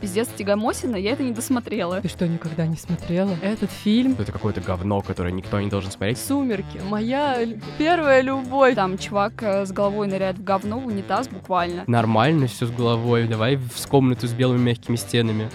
Пиздец Тягомосина, я это не досмотрела. Ты что, никогда не смотрела? Этот фильм Это какое-то говно, которое никто не должен смотреть. «Сумерки», моя первая любовь. Там чувак э, с головой ныряет в говно, в унитаз буквально. Нормально все с головой. Давай в комнату с белыми мягкими стенами.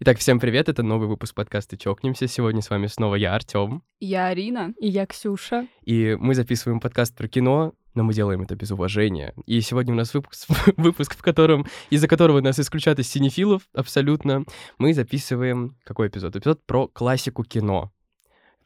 Итак, всем привет, это новый выпуск подкаста «Чокнемся». Сегодня с вами снова я, Артем. Я Арина. И я Ксюша. И мы записываем подкаст про кино, но мы делаем это без уважения. И сегодня у нас выпуск, выпуск в котором, из-за которого нас исключат из синефилов абсолютно. Мы записываем... Какой эпизод? Эпизод про классику кино.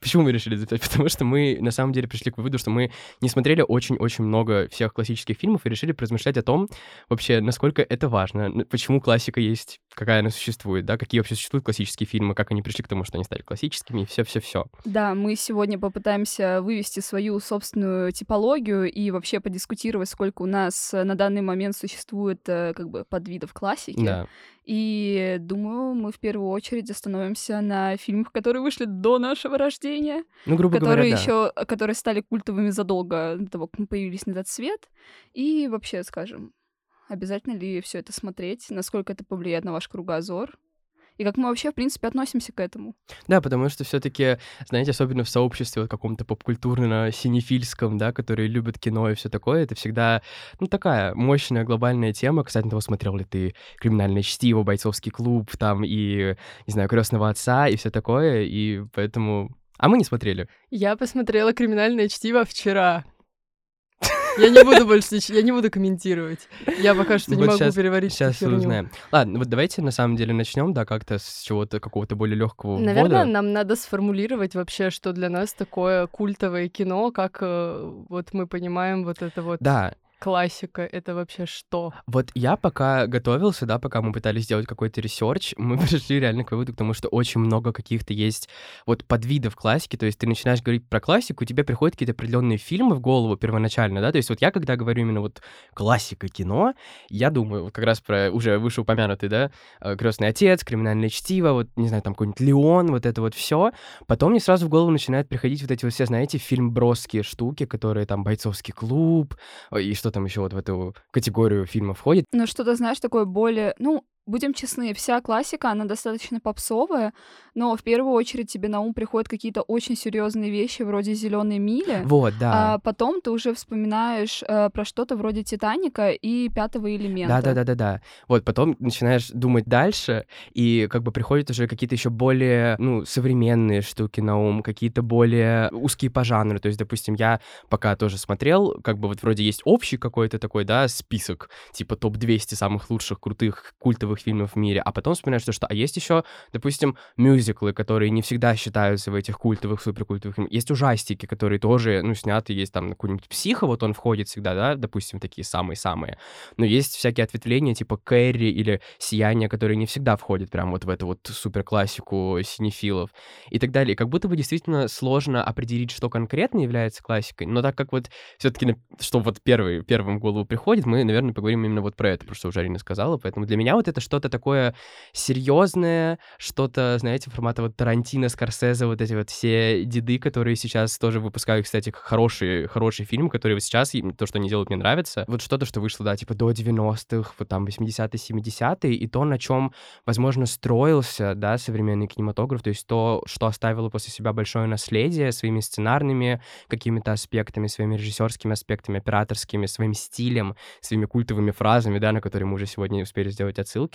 Почему мы решили записать? Потому что мы на самом деле пришли к выводу, что мы не смотрели очень-очень много всех классических фильмов и решили поразмышлять о том, вообще, насколько это важно, почему классика есть, какая она существует, да, какие вообще существуют классические фильмы, как они пришли к тому, что они стали классическими, и все-все-все. Да, мы сегодня попытаемся вывести свою собственную типологию и вообще подискутировать, сколько у нас э, на данный момент существует э, как бы подвидов классики. Да. И думаю, мы в первую очередь остановимся на фильмах, которые вышли до нашего рождения, Ну, грубо которые говоря, да. еще, которые стали культовыми задолго до того, как мы появились на этот свет. И вообще, скажем, обязательно ли все это смотреть, насколько это повлияет на ваш кругозор, и как мы вообще, в принципе, относимся к этому. Да, потому что все-таки, знаете, особенно в сообществе вот каком-то попкультурно-синефильском, да, которые любят кино и все такое, это всегда, ну, такая мощная глобальная тема. Кстати, того, смотрел ли ты «Криминальное чтиво», «Бойцовский клуб», там, и, не знаю, «Крестного отца» и все такое, и поэтому... А мы не смотрели. Я посмотрела «Криминальное чтиво» вчера. Я не буду больше, нич- я не буду комментировать. Я пока что не могу переварить Сейчас узнаем. Ладно, вот давайте на самом деле начнем, да, как-то с чего-то, какого-то более легкого Наверное, нам надо сформулировать вообще, что для нас такое культовое кино, как э, вот мы понимаем вот это вот Да, классика, это вообще что? Вот я пока готовился, да, пока мы пытались сделать какой-то ресерч, мы пришли реально к выводу, потому что очень много каких-то есть вот подвидов классики, то есть ты начинаешь говорить про классику, тебе приходят какие-то определенные фильмы в голову первоначально, да, то есть вот я когда говорю именно вот классика кино, я думаю как раз про уже вышеупомянутый, да, Крестный отец, криминальное чтиво, вот, не знаю, там какой-нибудь Леон, вот это вот все. Потом мне сразу в голову начинают приходить вот эти вот все, знаете, фильм-броские штуки, которые там бойцовский клуб, ой, и что там еще вот в эту категорию фильма входит. Ну, что-то, знаешь, такое более... Ну, будем честны, вся классика, она достаточно попсовая, но в первую очередь тебе на ум приходят какие-то очень серьезные вещи вроде зеленой мили. Вот, да. А потом ты уже вспоминаешь э, про что-то вроде Титаника и пятого элемента. Да, да, да, да, да. Вот потом начинаешь думать дальше, и как бы приходят уже какие-то еще более, ну, современные штуки на ум, какие-то более узкие по жанру. То есть, допустим, я пока тоже смотрел, как бы вот вроде есть общий какой-то такой, да, список, типа топ-200 самых лучших, крутых, культовых фильмов в мире, а потом вспоминаешь, что, что а есть еще, допустим, мюзиклы, которые не всегда считаются в этих культовых, суперкультовых фильмах. Есть ужастики, которые тоже, ну, сняты, есть там какой-нибудь психо, вот он входит всегда, да, допустим, такие самые-самые. Но есть всякие ответвления, типа Кэрри или Сияние, которые не всегда входят прям вот в эту вот суперклассику синефилов и так далее. Как будто бы действительно сложно определить, что конкретно является классикой, но так как вот все таки что вот первый, первым в голову приходит, мы, наверное, поговорим именно вот про это, потому что уже Арина сказала, поэтому для меня вот это что-то такое серьезное, что-то, знаете, формата вот Тарантино, Скорсезе, вот эти вот все деды, которые сейчас тоже выпускают, кстати, хорошие, хорошие фильмы, которые вот сейчас, то, что они делают, мне нравится. Вот что-то, что вышло, да, типа до 90-х, вот там 80-е, 70-е, и то, на чем, возможно, строился, да, современный кинематограф, то есть то, что оставило после себя большое наследие своими сценарными какими-то аспектами, своими режиссерскими аспектами, операторскими, своим стилем, своими культовыми фразами, да, на которые мы уже сегодня успели сделать отсылки.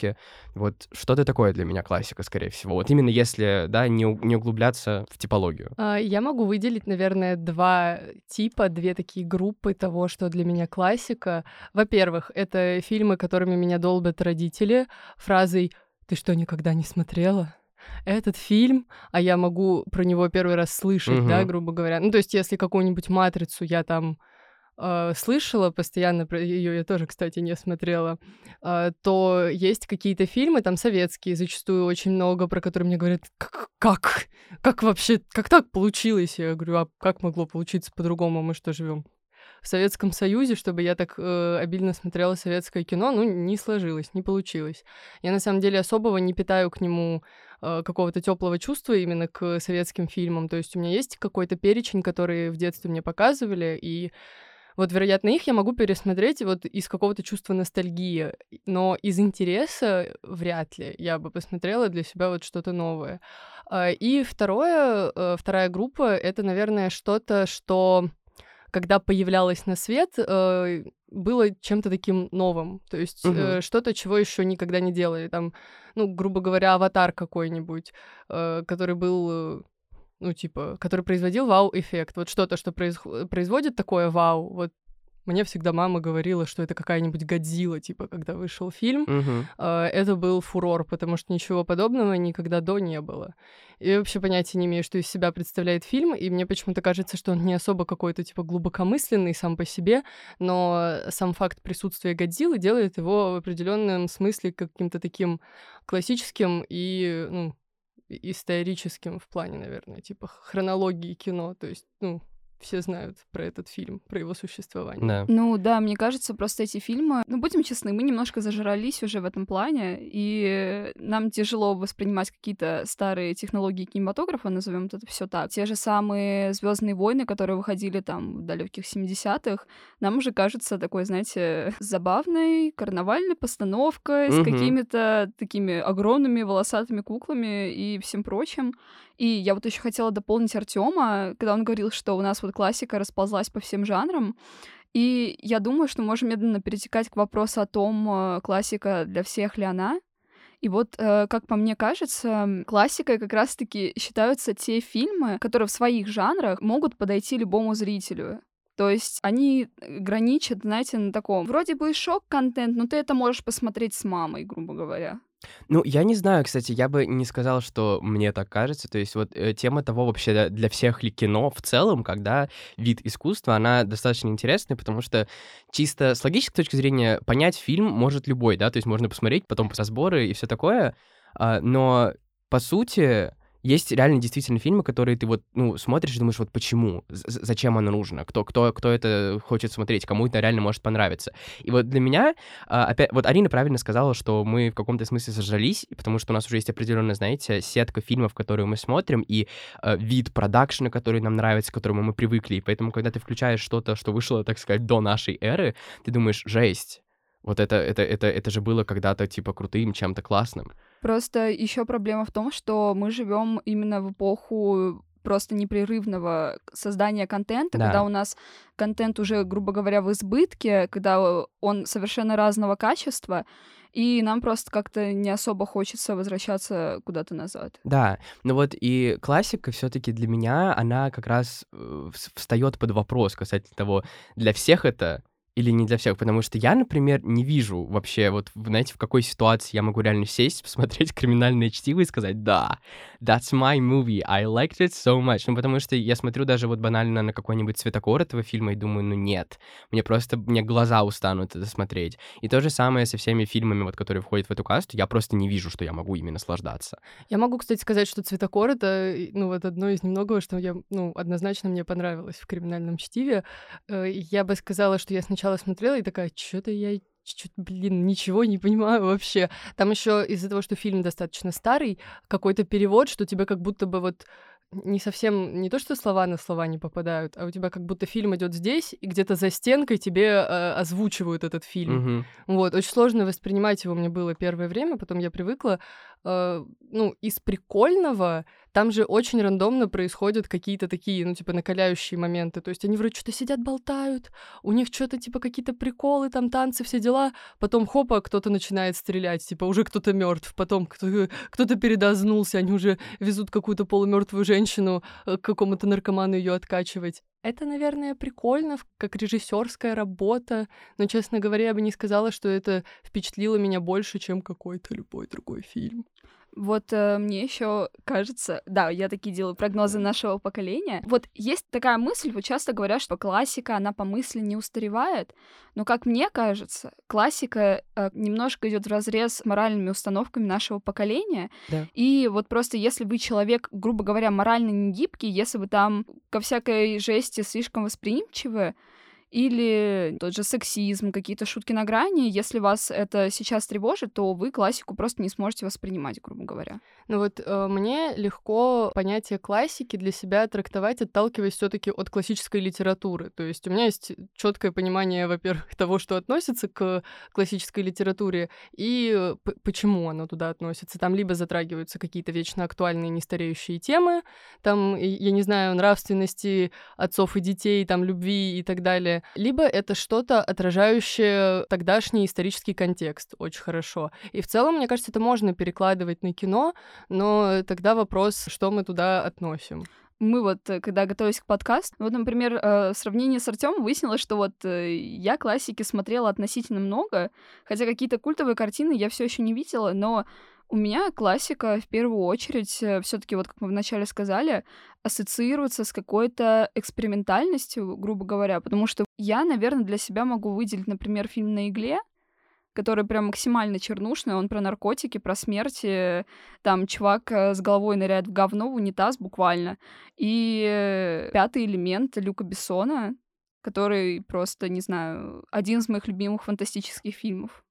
Вот что-то такое для меня классика, скорее всего. Вот именно если, да, не, не углубляться в типологию. А, Я могу выделить, наверное, два типа, две такие группы того, что для меня классика. Во-первых, это фильмы, которыми меня долбят родители, фразой «Ты что, никогда не смотрела?» Этот фильм, а я могу про него первый раз слышать, да, Мгм. грубо говоря. Ну, то есть, если какую-нибудь матрицу я там э, слышала постоянно про ее, я тоже, кстати, не смотрела, э, то есть какие-то фильмы там советские, зачастую очень много, про которые мне говорят, как, как, как вообще, как так получилось? Я говорю, а как могло получиться по-другому? Мы что живем в Советском Союзе, чтобы я так э, обильно смотрела советское кино, ну, не сложилось, не получилось. Я на самом деле особого не питаю к нему э, какого-то теплого чувства именно к советским фильмам. То есть у меня есть какой-то перечень, который в детстве мне показывали, и Вот, вероятно, их я могу пересмотреть вот из какого-то чувства ностальгии, но из интереса вряд ли я бы посмотрела для себя вот что-то новое. А, и второе, э, вторая группа — это, наверное, что-то, что когда появлялось на свет, э, было чем-то таким новым. То есть угу. э, что-то, чего еще никогда не делали. Там, ну, грубо говоря, аватар какой-нибудь, э, который был, э, ну, типа, который производил вау-эффект. Вот что-то, что произ- производит такое вау. Вот мне всегда мама говорила, что это какая-нибудь Годзилла, типа, когда вышел фильм. Угу. Это был фурор, потому что ничего подобного никогда до не было. И вообще понятия не имею, что из себя представляет фильм, и мне почему-то кажется, что он не особо какой-то, типа, глубокомысленный сам по себе, но сам факт присутствия Годзиллы делает его в определенном смысле каким-то таким классическим и, ну, историческим в плане, наверное, типа хронологии кино. То есть, ну, все знают про этот фильм, про его существование. Да. Ну да, мне кажется, просто эти фильмы, ну будем честны, мы немножко зажрались уже в этом плане, и нам тяжело воспринимать какие-то старые технологии кинематографа, назовем это все так. Те же самые Звездные войны, которые выходили там в далеких 70-х, нам уже кажется такой, знаете, забавной, карнавальной постановкой с какими-то такими огромными волосатыми куклами и всем прочим. И я вот еще хотела дополнить Артема, когда он говорил, что у нас вот классика расползлась по всем жанрам. И я думаю, что можем медленно перетекать к вопросу о том, э, классика для всех ли она. И вот, э, как по мне кажется, классикой как раз-таки считаются те фильмы, которые в своих жанрах могут подойти любому зрителю. То есть они граничат, знаете, на таком вроде бы и шок-контент, но ты это можешь посмотреть с мамой, грубо говоря. Ну, я не знаю, кстати, я бы не сказал, что мне так кажется. То есть вот э, тема того вообще для всех ли кино в целом, когда вид искусства, она достаточно интересная, потому что чисто с логической точки зрения понять фильм может любой, да, то есть можно посмотреть, потом разборы и все такое, а, но по сути есть реально действительно фильмы, которые ты вот, ну, смотришь и думаешь, вот почему, зачем оно нужно, кто, кто, кто это хочет смотреть, кому это реально может понравиться. И вот для меня, а, опять, вот Арина правильно сказала, что мы в каком-то смысле сожрались, потому что у нас уже есть определенная, знаете, сетка фильмов, которые мы смотрим, и э, вид продакшена, который нам нравится, к которому мы привыкли. И поэтому, когда ты включаешь что-то, что вышло, так сказать, до нашей эры, ты думаешь, жесть, вот это, это, это, это же было когда-то, типа, крутым, чем-то классным. Просто еще проблема в том, что мы живем именно в эпоху просто непрерывного создания контента, да. когда у нас контент уже, грубо говоря, в избытке, когда он совершенно разного качества, и нам просто как-то не особо хочется возвращаться куда-то назад. Да, ну вот и классика все-таки для меня, она как раз э, встает под вопрос касательно того, для всех это или не для всех? Потому что я, например, не вижу вообще, вот, знаете, в какой ситуации я могу реально сесть, посмотреть криминальное чтиво и сказать, да, that's my movie, I liked it so much. Ну, потому что я смотрю даже вот банально на какой-нибудь цветокор этого фильма и думаю, ну нет, мне просто, мне глаза устанут это смотреть. И то же самое со всеми фильмами, вот, которые входят в эту касту, я просто не вижу, что я могу ими наслаждаться. Я могу, кстати, сказать, что цветокор — это, ну, вот одно из немногого, что я, ну, однозначно мне понравилось в криминальном чтиве. Э, я бы сказала, что я сначала сначала смотрела и такая, что-то я что-то, блин, ничего не понимаю вообще. Там еще из-за того, что фильм достаточно старый, какой-то перевод, что тебе как будто бы вот не совсем, не то, что слова на слова не попадают, а у тебя как будто фильм идет здесь, и где-то за стенкой тебе э, озвучивают этот фильм. Угу. Вот, очень сложно воспринимать его мне было первое время, потом я привыкла. Э, ну, из прикольного там же очень рандомно происходят какие-то такие, ну, типа, накаляющие моменты. То есть они вроде что-то сидят, болтают, у них что-то, типа, какие-то приколы, там, танцы, все дела. Потом, хопа, кто-то начинает стрелять, типа, уже кто-то мертв. Потом кто- кто-то передознулся, они уже везут какую-то полумертвую женщину э, к какому-то наркоману ее откачивать. Это, наверное, прикольно, как режиссерская работа, но, честно говоря, я бы не сказала, что это впечатлило меня больше, чем какой-то любой другой фильм. Вот э, мне еще кажется, да, я такие делаю прогнозы нашего поколения. Вот есть такая мысль, вот часто говорят, что классика, она по мысли не устаревает, но как мне кажется, классика э, немножко идет в разрез с моральными установками нашего поколения. Да. И вот просто если вы человек, грубо говоря, морально не гибкий, если вы там ко всякой жести слишком восприимчивы, или тот же сексизм, какие-то шутки на грани. Если вас это сейчас тревожит, то вы классику просто не сможете воспринимать, грубо говоря. Ну вот э, мне легко понятие классики для себя трактовать, отталкиваясь все таки от классической литературы. То есть у меня есть четкое понимание, во-первых, того, что относится к классической литературе, и почему оно туда относится. Там либо затрагиваются какие-то вечно актуальные нестареющие темы, там, я не знаю, нравственности отцов и детей, там, любви и так далее, либо это что-то, отражающее тогдашний исторический контекст очень хорошо. И в целом, мне кажется, это можно перекладывать на кино, но тогда вопрос, что мы туда относим мы вот, э, когда готовились к подкасту, вот, например, э, в сравнении с Артемом выяснилось, что вот э, я классики смотрела относительно много, хотя какие-то культовые картины я все еще не видела, но у меня классика в первую очередь все-таки, вот как мы вначале сказали, ассоциируется с какой-то экспериментальностью, грубо говоря, потому что я, наверное, для себя могу выделить, например, фильм на игле, который прям максимально чернушный, он про наркотики, про смерти, там чувак э, с головой ныряет в говно, в унитаз буквально. И пятый элемент Люка Бессона, который просто, не знаю, один из моих любимых фантастических фильмов.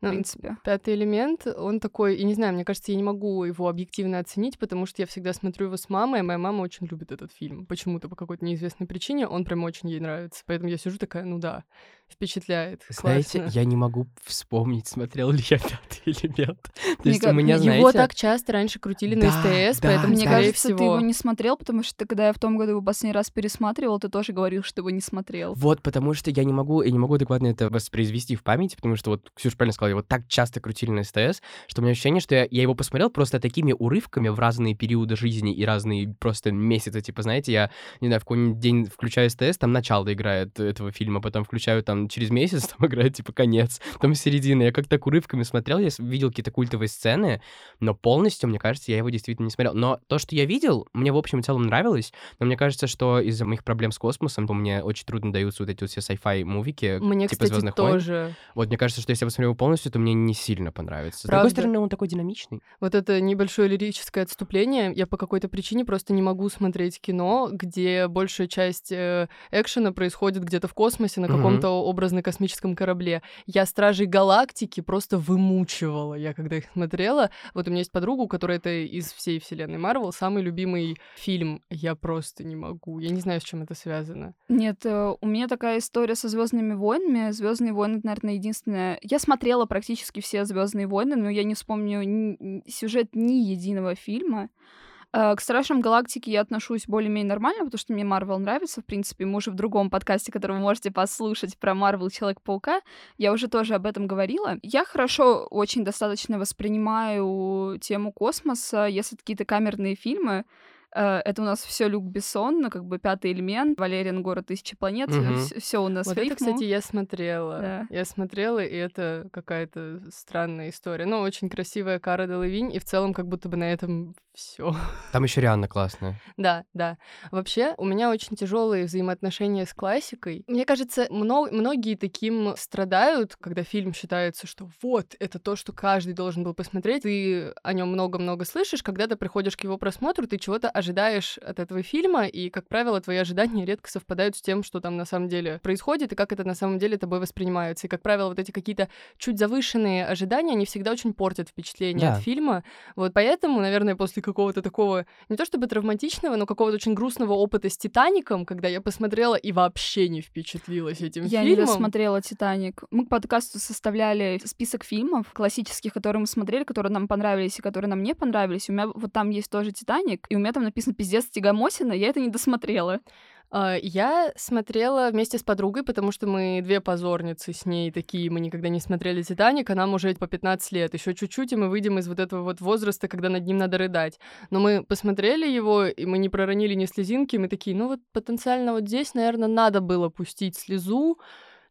Ну, в принципе. Пятый элемент, он такой, и не знаю, мне кажется, я не могу его объективно оценить, потому что я всегда смотрю его с мамой, и моя мама очень любит этот фильм. Почему-то по какой-то неизвестной причине он прям очень ей нравится. Поэтому я сижу такая, ну да, впечатляет. Знаете, классно. я не могу вспомнить, смотрел ли я пятый элемент. То есть у меня, знаете... Его так часто раньше крутили да, на СТС, да, поэтому, Мне да. кажется, всего... ты его не смотрел, потому что когда я в том году его последний раз пересматривал, ты тоже говорил, что его не смотрел. Вот, потому что я не могу, я не могу адекватно это воспроизвести в памяти, потому что вот Ксюша правильно сказала, его так часто крутили на СТС, что у меня ощущение, что я, я его посмотрел просто такими урывками в разные периоды жизни и разные просто месяцы, типа, знаете, я, не знаю, в какой-нибудь день включаю СТС, там начало играет этого фильма, потом включаю там через месяц, там играет, типа, конец, там середина. Я как-то урывками смотрел, я видел какие-то культовые сцены, но полностью, мне кажется, я его действительно не смотрел. Но то, что я видел, мне, в общем и целом нравилось, но мне кажется, что из-за моих проблем с космосом мне очень трудно даются вот эти вот все sci-fi мувики, мне, типа кстати, «Звездных тоже. войн». Вот мне кажется, что если я посмотрю его полностью, то мне не сильно понравится. Правда? С другой стороны, он такой динамичный. Вот это небольшое лирическое отступление. Я по какой-то причине просто не могу смотреть кино, где большая часть э, экшена происходит где-то в космосе на каком-то mm-hmm. образно-космическом корабле. Я Стражей Галактики просто вымучивала, я когда их смотрела. Вот у меня есть подруга, у которой это из всей вселенной Марвел самый любимый фильм. Я просто не могу. Я не знаю, с чем это связано. Нет, э, у меня такая история со Звездными войнами. Звездные войны, наверное, единственное. Я смотрела практически все Звездные войны, но я не вспомню ни... сюжет ни единого фильма. Э, к «Стражам Галактики» я отношусь более-менее нормально, потому что мне Марвел нравится, в принципе. Мы уже в другом подкасте, который вы можете послушать про Марвел Человек-паука, я уже тоже об этом говорила. Я хорошо очень достаточно воспринимаю тему космоса, если какие-то камерные фильмы, это у нас все Люк Бессон, ну, как бы пятый элемент, Валериан, город тысячи планет, угу. все у нас Вот в это, кстати, я смотрела. Да. Я смотрела, и это какая-то странная история. Ну, очень красивая Кара Делавинь, и в целом как будто бы на этом все. Там еще Рианна классная. Да, да. Вообще, у меня очень тяжелые взаимоотношения с классикой. Мне кажется, мно- многие таким страдают, когда фильм считается, что вот, это то, что каждый должен был посмотреть. Ты о нем много-много слышишь, когда ты приходишь к его просмотру, ты чего-то ожидаешь от этого фильма, и, как правило, твои ожидания редко совпадают с тем, что там на самом деле происходит, и как это на самом деле тобой воспринимается. И, как правило, вот эти какие-то чуть завышенные ожидания, они всегда очень портят впечатление да. от фильма. Вот поэтому, наверное, после какого-то такого, не то чтобы травматичного, но какого-то очень грустного опыта с «Титаником», когда я посмотрела и вообще не впечатлилась этим я фильмом. Я не досмотрела «Титаник». Мы к подкасту составляли список фильмов классических, которые мы смотрели, которые нам понравились и которые нам не понравились. У меня вот там есть тоже «Титаник», и у меня там написано «Пиздец Тягомосина», я это не досмотрела. А, я смотрела вместе с подругой, потому что мы две позорницы с ней такие, мы никогда не смотрели «Титаник», а нам уже по 15 лет. Еще чуть-чуть, и мы выйдем из вот этого вот возраста, когда над ним надо рыдать. Но мы посмотрели его, и мы не проронили ни слезинки, мы такие, ну вот потенциально вот здесь, наверное, надо было пустить слезу,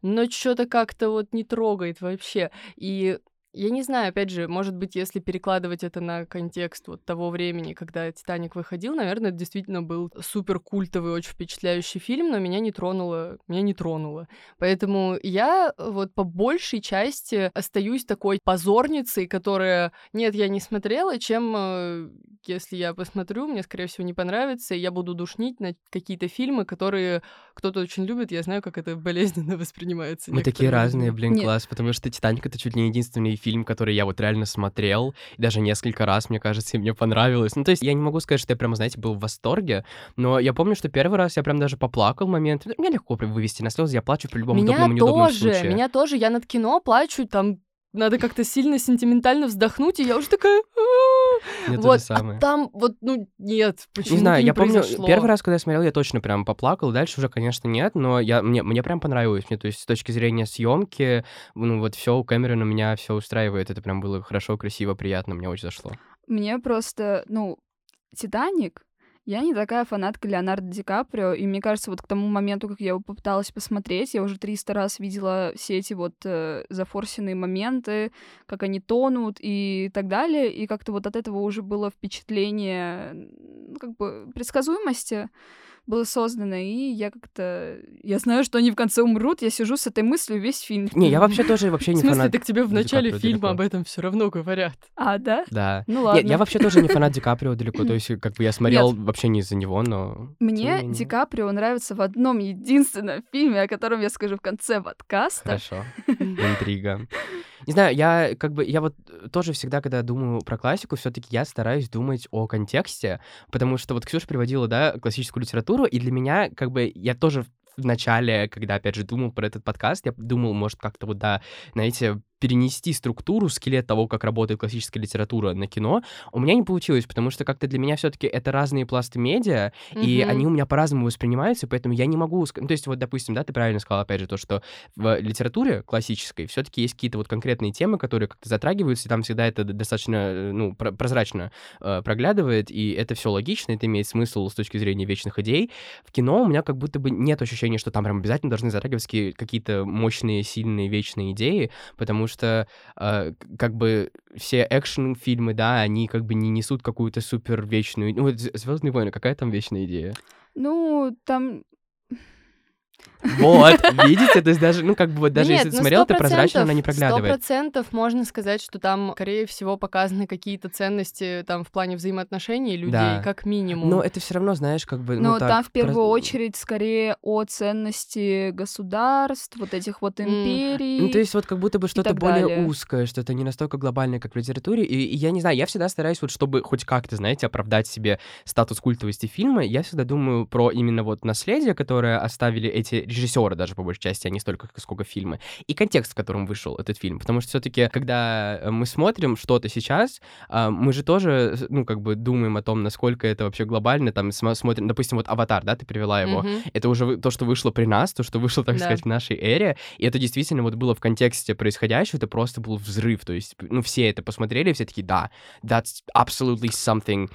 но что-то как-то вот не трогает вообще. И Я не знаю, опять же, может быть, если перекладывать это на контекст вот того времени, когда «Титаник» выходил, наверное, это действительно был супер культовый, очень впечатляющий фильм, но меня не тронуло, меня не тронуло. Поэтому я вот по большей части остаюсь такой позорницей, которая, нет, я не смотрела, чем э, если я посмотрю, мне, скорее всего, не понравится, и я буду душнить на какие-то фильмы, которые кто-то очень любит, я знаю, как это болезненно воспринимается. Мы такие разные, блин, Нет. класс, потому что «Титаник» — это чуть ли не единственный фильм, который я вот реально смотрел, и даже несколько раз, мне кажется, и мне понравилось. Ну, то есть я не могу сказать, что я прямо, знаете, был в восторге, но я помню, что первый раз я прям даже поплакал в момент. Меня легко прям вывести на слезы, я плачу при любом Меня удобном и неудобном тоже, случае. меня тоже. Я над кино плачу, там надо как-то сильно сентиментально вздохнуть, и я уже такая... Мне Вот, а там вот, ну, нет, почему Не знаю, я помню, произошло? первый раз, когда я смотрел, я точно прям поплакал, дальше уже, конечно, нет, но я, мне, мне прям понравилось, мне, то есть с точки зрения съемки, ну вот все у Кэмерона меня все устраивает, это прям было хорошо, красиво, приятно, мне очень зашло. Мне просто, ну, «Титаник», я не такая фанатка Леонардо Ди Каприо, и мне кажется, вот к тому моменту, как я его попыталась посмотреть, я уже 300 раз видела все эти вот э, зафорсенные моменты, как они тонут и так далее, и как-то вот от этого уже было впечатление, ну, как бы, предсказуемости было создано, и я как-то... Я знаю, что они в конце умрут, я сижу с этой мыслью весь фильм. Не, я вообще тоже вообще В не смысле, фанат. так тебе в начале фильма об этом все равно говорят. А, да? Да. Ну Нет, ладно. я вообще тоже не фанат Ди Каприо далеко, то есть как бы я смотрел вообще не из-за него, но... Мне. Ди Каприо нравится в одном единственном фильме, о котором я скажу в конце подкаста. Хорошо. Интрига. Не знаю, я как бы, я вот тоже всегда, когда думаю про классику, все таки я стараюсь думать о контексте, потому что вот Ксюша приводила, да, классическую литературу, и для меня, как бы, я тоже в начале, когда, опять же, думал про этот подкаст, я думал, может, как-то вот, да, знаете, перенести структуру, скелет того, как работает классическая литература на кино, у меня не получилось, потому что как-то для меня все таки это разные пласты медиа, и Мгм. они у меня по-разному воспринимаются, поэтому я не могу... Ну, то есть, вот, допустим, да, ты правильно сказал, опять же, то, что в литературе классической все таки есть какие-то вот конкретные темы, которые как-то затрагиваются, и там всегда это достаточно, э, ну, про- прозрачно э, проглядывает, и это все логично, это имеет смысл с точки зрения вечных идей. В кино у меня как будто бы нет ощущения, что там прям обязательно должны затрагиваться ки- какие-то мощные, сильные, вечные идеи, потому что э, как бы все экшн-фильмы, да, они как бы не несут какую-то супер вечную... Ну, вот Звездные войны, какая там вечная идея? Ну, там... Вот, видите, то есть даже, ну, как бы вот даже Нет, если ты ну, смотрел, ты 100%, прозрачно, она не Сто проглядывает. процентов можно сказать, что там, скорее всего, показаны какие-то ценности там в плане взаимоотношений людей, Да. как минимум. Но это все равно, знаешь, как бы, ну, Но так, там в первую проз- очередь скорее о ценности государств, вот этих вот империй. Ну, то есть вот как будто бы что-то более далее. узкое, что-то не настолько глобальное, как в литературе. И, и я не знаю, я всегда стараюсь вот, чтобы хоть как-то, знаете, оправдать себе статус культовости фильма, я всегда думаю про именно вот наследие, которое оставили эти режиссеры даже по большей части, а не столько, сколько фильмы, и контекст, в котором вышел этот фильм. Потому что все-таки, когда э, мы смотрим что-то сейчас, а, мы же тоже, э, ну, как бы думаем о том, насколько это вообще глобально, там, смо- смотрим, допустим, вот «Аватар», да, ты привела его, Мгм. это уже то, что вышло при нас, то, что вышло, так Да. сказать, в нашей эре. И это действительно вот было в контексте происходящего, это просто был взрыв. То есть, ну, все это посмотрели, все такие, да, that's absolutely something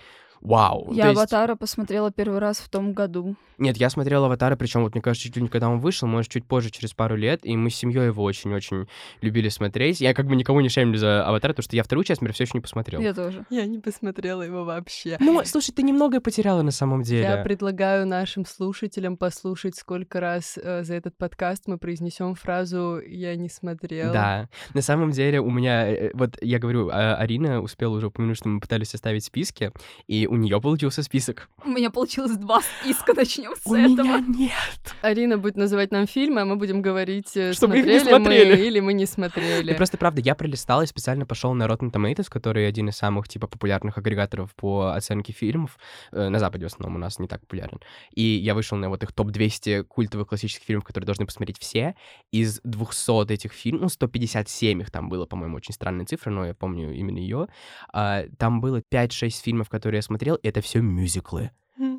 Вау. Я То есть- «Аватара» посмотрела первый раз в том году. Нет, я смотрел «Аватара», причем вот, мне кажется, чуть ли не когда он вышел, может, чуть позже, через пару лет, и мы с семьей его очень-очень любили смотреть. Я как бы никому не шеймлю за «Аватар», потому что я вторую часть, например, все еще не посмотрел. Я тоже. Я не посмотрела его вообще. Ну, слушай, ты немного потеряла на самом деле. Я предлагаю нашим слушателям послушать, сколько раз э, за этот подкаст мы произнесем фразу «я не смотрела». Да, на самом деле у меня, э, вот я говорю, а, Арина успела уже упомянуть, что мы пытались составить списки, и у нее получился список. У меня получилось два списка, начнем с У этого. меня нет. Арина будет называть нам фильмы, а мы будем говорить, э, Что мы их не смотрели мы смотрели. или мы не смотрели. И просто правда, я пролистал и специально пошел на Rotten Tomatoes, который один из самых типа популярных агрегаторов по оценке фильмов. Э, на Западе в основном у нас не так популярен. И я вышел на вот их топ-200 культовых классических фильмов, которые должны посмотреть все. Из 200 этих фильмов, ну, 157 их там было, по-моему, очень странная цифра, но я помню именно ее. там было 5-6 фильмов, которые я смотрел, и это все мюзиклы.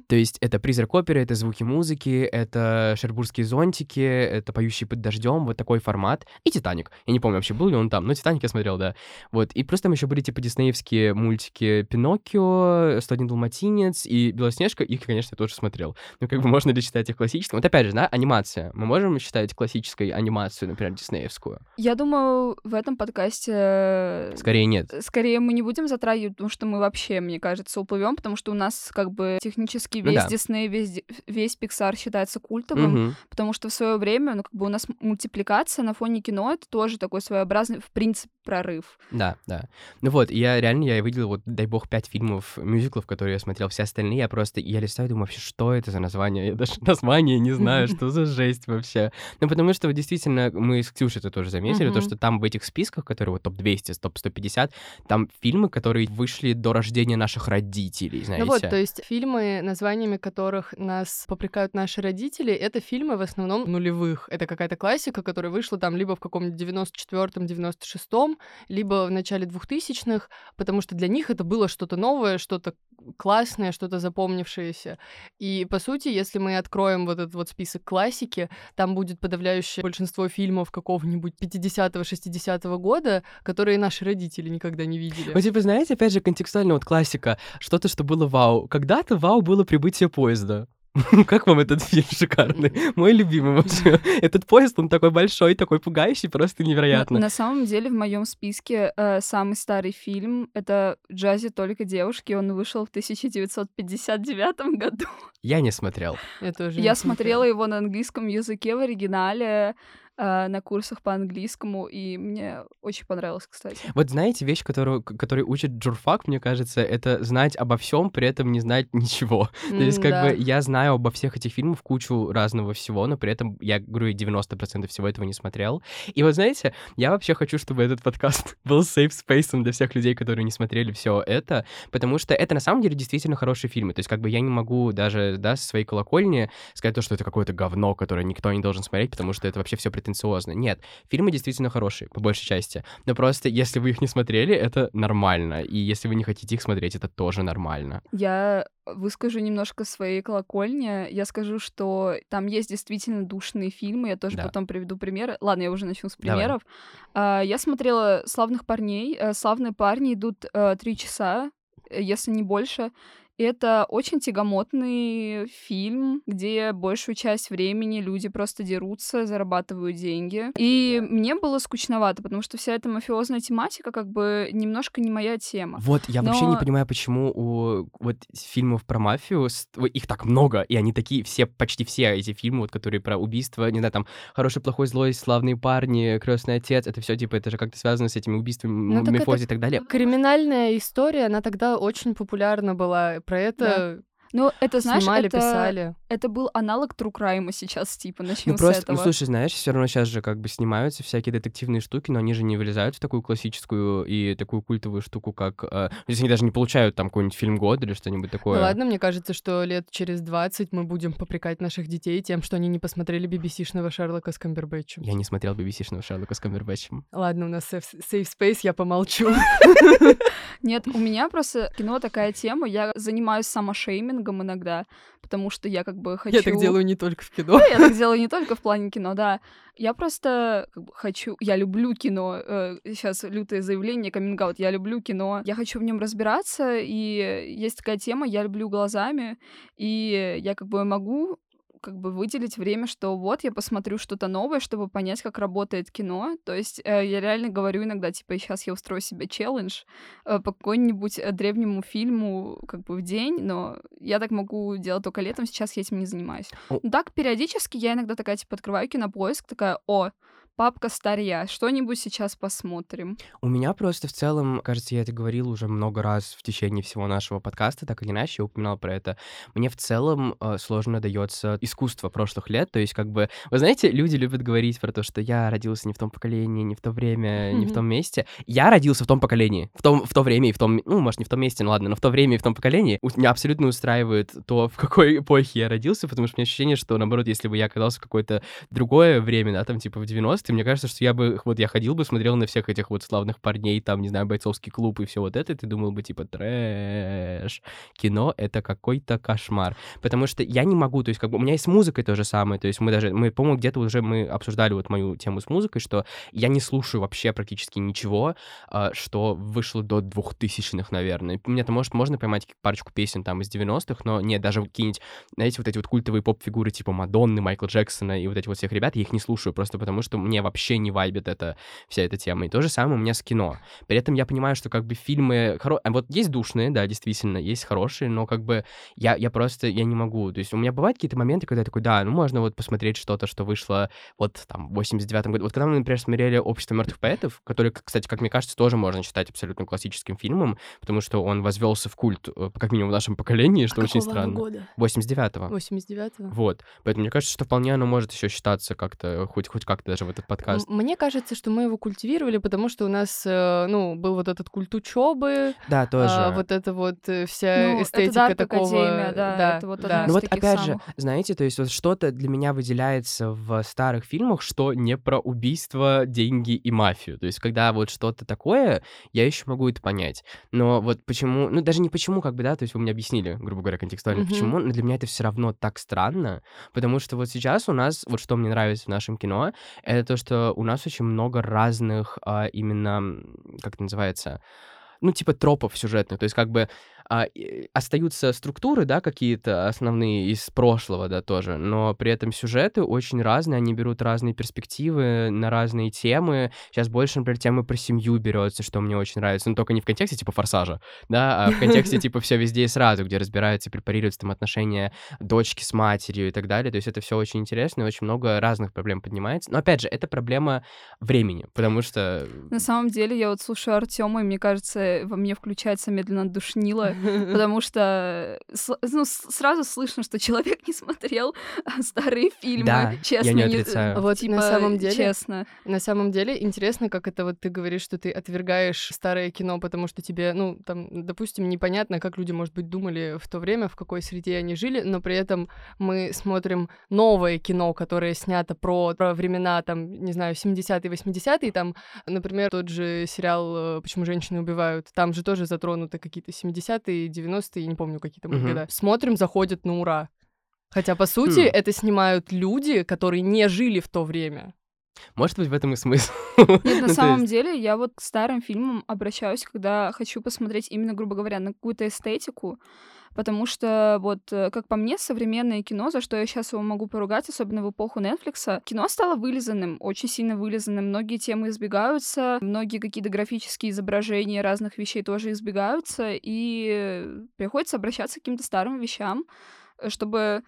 То есть это «Призрак оперы», это звуки музыки, это «Шербургские зонтики», это «Поющие под дождем», вот такой формат. И «Титаник». Я не помню вообще, был ли он там, но «Титаник» я смотрел, да. Вот. И просто там еще были типа диснеевские мультики «Пиноккио», «101 далматинец» и «Белоснежка». Их, конечно, я тоже смотрел. Ну, как бы можно ли считать их классическим? Вот опять же, да, анимация. Мы можем считать классической анимацию, например, диснеевскую? Я думаю, в этом подкасте... Скорее нет. Скорее мы не будем затрагивать, потому что мы вообще, мне кажется, уплывем, потому что у нас как бы технически весь Ну да. Дисней, весь, весь Pixar считается культовым, Мгм. потому что в свое время, ну, как бы у нас мультипликация на фоне кино это тоже такой своеобразный, в принципе, прорыв. Да, да. Ну вот, я реально, я выделил, вот, дай бог, пять фильмов, мюзиклов, которые я смотрел, все остальные, я просто, я листаю, думаю, вообще, что это за название? Я даже название не знаю, что за жесть вообще. Ну, потому что, вот, действительно, мы с Ксюшей это тоже заметили, то, что там в этих списках, которые вот топ-200, топ-150, там фильмы, которые вышли до рождения наших родителей, знаете. Ну вот, то есть фильмы, названиями которых нас попрекают наши родители, это фильмы в основном нулевых. Это какая-то классика, которая вышла там либо в каком-нибудь 94-м, 96-м, либо в начале 2000-х, потому что для них это было что-то новое, что-то классное, что-то запомнившееся. И, по сути, если мы откроем вот этот вот список классики, там будет подавляющее большинство фильмов какого-нибудь 50-го, 60-го года, которые наши родители никогда не видели. Ну, типа, знаете, опять же, контекстуально вот классика, что-то, что было вау. Когда-то вау было прибытие поезда. Как вам этот фильм шикарный? Мой любимый вообще. Этот поезд, он такой большой, такой пугающий, просто невероятно. На самом деле в моем списке э, самый старый фильм это «В джазе только девушки». Он вышел в 1959 году. Я не смотрел. Я тоже Я смотрела его на английском языке в оригинале э, на курсах по английскому, и мне очень понравилось, кстати. Вот знаете, вещь, которую, к- которой учит журфак, мне кажется, это знать обо всем, при этом не знать ничего. То есть, как М-да. бы, я знаю обо всех этих фильмах кучу разного всего, но при этом, я говорю, 90% всего этого не смотрел. И вот, знаете, я вообще хочу, чтобы этот подкаст был safe space для всех людей, которые не смотрели все это, потому что это на самом деле действительно хорошие фильмы. То есть, как бы, я не могу даже, да, со своей колокольни сказать то, что это какое-то говно, которое никто не должен смотреть, потому что это вообще все претенциозно. Нет, фильмы действительно хорошие, по большей части. Но просто, если вы их не смотрели, это нормально. И если вы не хотите их смотреть, это тоже нормально. Я выскажу немножко своей колокольни. Я скажу, что там есть действительно душные фильмы. Я тоже Да. потом приведу примеры. Ладно, я уже начну с Давай. примеров. А, Я смотрела «Славных парней». Э, «Славные парни» идут э, три часа, э, если не больше. Это очень тягомотный фильм, где большую часть времени люди просто дерутся, зарабатывают деньги. И мне было скучновато, потому что вся эта мафиозная тематика как бы немножко не моя тема. Вот, я вообще не Но- понимаю, почему у вот фильмов про мафию, их так много, и они такие, все, почти все эти фильмы, вот, которые про убийство, не знаю, там, «Хороший, плохой, злой», «Славные парни», «Крестный отец», это все типа, это же как-то связано с этими убийствами, Ну, мифози и так далее. Криминальная история, она тогда очень популярна была. Про это Ну, это, знаешь, снимали, это, писали. это был аналог True Crime сейчас, типа, начнем Ну с просто, этого. ну слушай, знаешь, все равно сейчас же как бы снимаются всякие детективные штуки, но они же не вылезают в такую классическую и такую культовую штуку, как... э, то есть они даже не получают там какой-нибудь фильм года или что-нибудь такое. Ну ладно, мне кажется, что лет через 20 мы будем попрекать наших детей тем, что они не посмотрели BBC-шного Шерлока с Камбербэтчем. Я не смотрел BBC-шного Шерлока с Камбербэтчем. Ладно, у нас safe, safe space, я помолчу. Нет, у меня просто кино такая тема, я занимаюсь самошеймингом иногда, потому что я как бы хочу... Я так делаю не только в кино. Ну, я так делаю не только в плане кино, да. Я просто как бы, хочу... Я люблю кино. сейчас лютое заявление, каминг Я люблю кино. Я хочу в нем разбираться, и есть такая тема, я люблю глазами, и я как бы могу как бы выделить время, что вот я посмотрю что-то новое, чтобы понять, как работает кино. То есть э, я реально говорю иногда, типа, сейчас я устрою себе челлендж э, по какой-нибудь э, древнему фильму как бы в день, но я так могу делать только летом, сейчас я этим не занимаюсь. Ну так, периодически я иногда такая, типа, открываю кинопоиск, такая, о, папка старья, что-нибудь сейчас посмотрим. У меня просто в целом, кажется, я это говорил уже много раз в течение всего нашего подкаста, так или иначе, я упоминал про это. Мне в целом э, сложно дается искусство прошлых лет, то есть как бы, вы знаете, люди любят говорить про то, что я родился не в том поколении, не в то время, не в том месте. Я родился в том поколении, в том в то время и в том, ну, может, не в том месте, ну ладно, но в то время и в том поколении. У- Меня абсолютно устраивает то, в какой эпохе я родился, потому что у меня ощущение, что, наоборот, если бы я оказался в какое-то другое время, да, там, типа в 90-х, что мне кажется, что я бы, вот я ходил бы, смотрел на всех этих вот славных парней, там, не знаю, бойцовский клуб и все вот это, и ты думал бы, типа, трэш. Кино — это какой-то кошмар. Потому что я не могу, то есть, как бы, у меня есть с музыкой то же самое, то есть мы даже, мы, по-моему, где-то уже мы обсуждали вот мою тему с музыкой, что я не слушаю вообще практически ничего, а, что вышло до двухтысячных, наверное. Мне-то, может, можно поймать парочку песен там из 90-х, но нет, даже какие-нибудь, знаете, вот эти вот культовые поп-фигуры типа Мадонны, Майкла Джексона и вот эти вот всех ребят, я их не слушаю просто потому, что мне вообще не вайбит эта вся эта тема. И то же самое у меня с кино. При этом я понимаю, что как бы фильмы... Хоро... А вот есть душные, да, действительно, есть хорошие, но как бы я, я просто, я не могу. То есть у меня бывают какие-то моменты, когда я такой, да, ну можно вот посмотреть что-то, что вышло вот там в 89-м году. Вот когда мы, например, смотрели «Общество мертвых поэтов», который, кстати, как мне кажется, тоже можно считать абсолютно классическим фильмом, потому что он возвелся в культ, э, как минимум в нашем поколении, что а очень странно. года? 89-го. 89-го. Вот. Поэтому мне кажется, что вполне оно может еще считаться как-то, хоть, хоть как-то даже в этот подкаст. Мне кажется, что мы его культивировали, потому что у нас, э, ну, был вот этот культ учебы. Да, тоже. А, вот это вот э, вся ну, эстетика это такого. Академия, да, да, это вот да. Ну вот опять самых. же, знаете, то есть вот что-то для меня выделяется в старых фильмах, что не про убийство, деньги и мафию. То есть когда вот что-то такое, я еще могу это понять. Но вот почему, ну даже не почему, как бы, да, то есть вы мне объяснили, грубо говоря, контекстуально, mm-hmm. почему, но для меня это все равно так странно, потому что вот сейчас у нас, вот что мне нравится в нашем кино, это то, что у нас очень много разных а, именно, как это называется, ну, типа тропов сюжетных. То есть как бы а, остаются структуры, да, какие-то основные из прошлого, да, тоже, но при этом сюжеты очень разные, они берут разные перспективы на разные темы. Сейчас больше, например, темы про семью берется, что мне очень нравится, но только не в контексте типа форсажа, да, а в контексте типа все везде и сразу, где разбираются и препарируются там отношения дочки с матерью и так далее. То есть это все очень интересно и очень много разных проблем поднимается. Но опять же, это проблема времени, потому что... На самом деле, я вот слушаю Артема, и мне кажется, во мне включается медленно душнило, потому что ну, сразу слышно, что человек не смотрел старые фильмы. Да, честно, я не отрицаю. Вот типа, на самом деле, честно. На самом деле интересно, как это вот ты говоришь, что ты отвергаешь старое кино, потому что тебе, ну, там, допустим, непонятно, как люди, может быть, думали в то время, в какой среде они жили, но при этом мы смотрим новое кино, которое снято про, про времена, там, не знаю, 70-е, 80-е, там, например, тот же сериал «Почему женщины убивают», там же тоже затронуты какие-то 70-е, 80-е, 90-е, я не помню, какие там угу. года. Смотрим, заходят на ура. Хотя, по сути, хм. это снимают люди, которые не жили в то время. Может быть, в этом и смысл. Нет, на ну, самом есть... деле, я вот к старым фильмам обращаюсь, когда хочу посмотреть именно, грубо говоря, на какую-то эстетику, потому что вот, э, как по мне, современное кино, за что я сейчас его могу поругать, особенно в эпоху Netflix, кино стало вылизанным, очень сильно вылизанным. Многие темы избегаются, многие какие-то графические изображения разных вещей тоже избегаются, и приходится обращаться к каким-то старым вещам, э, чтобы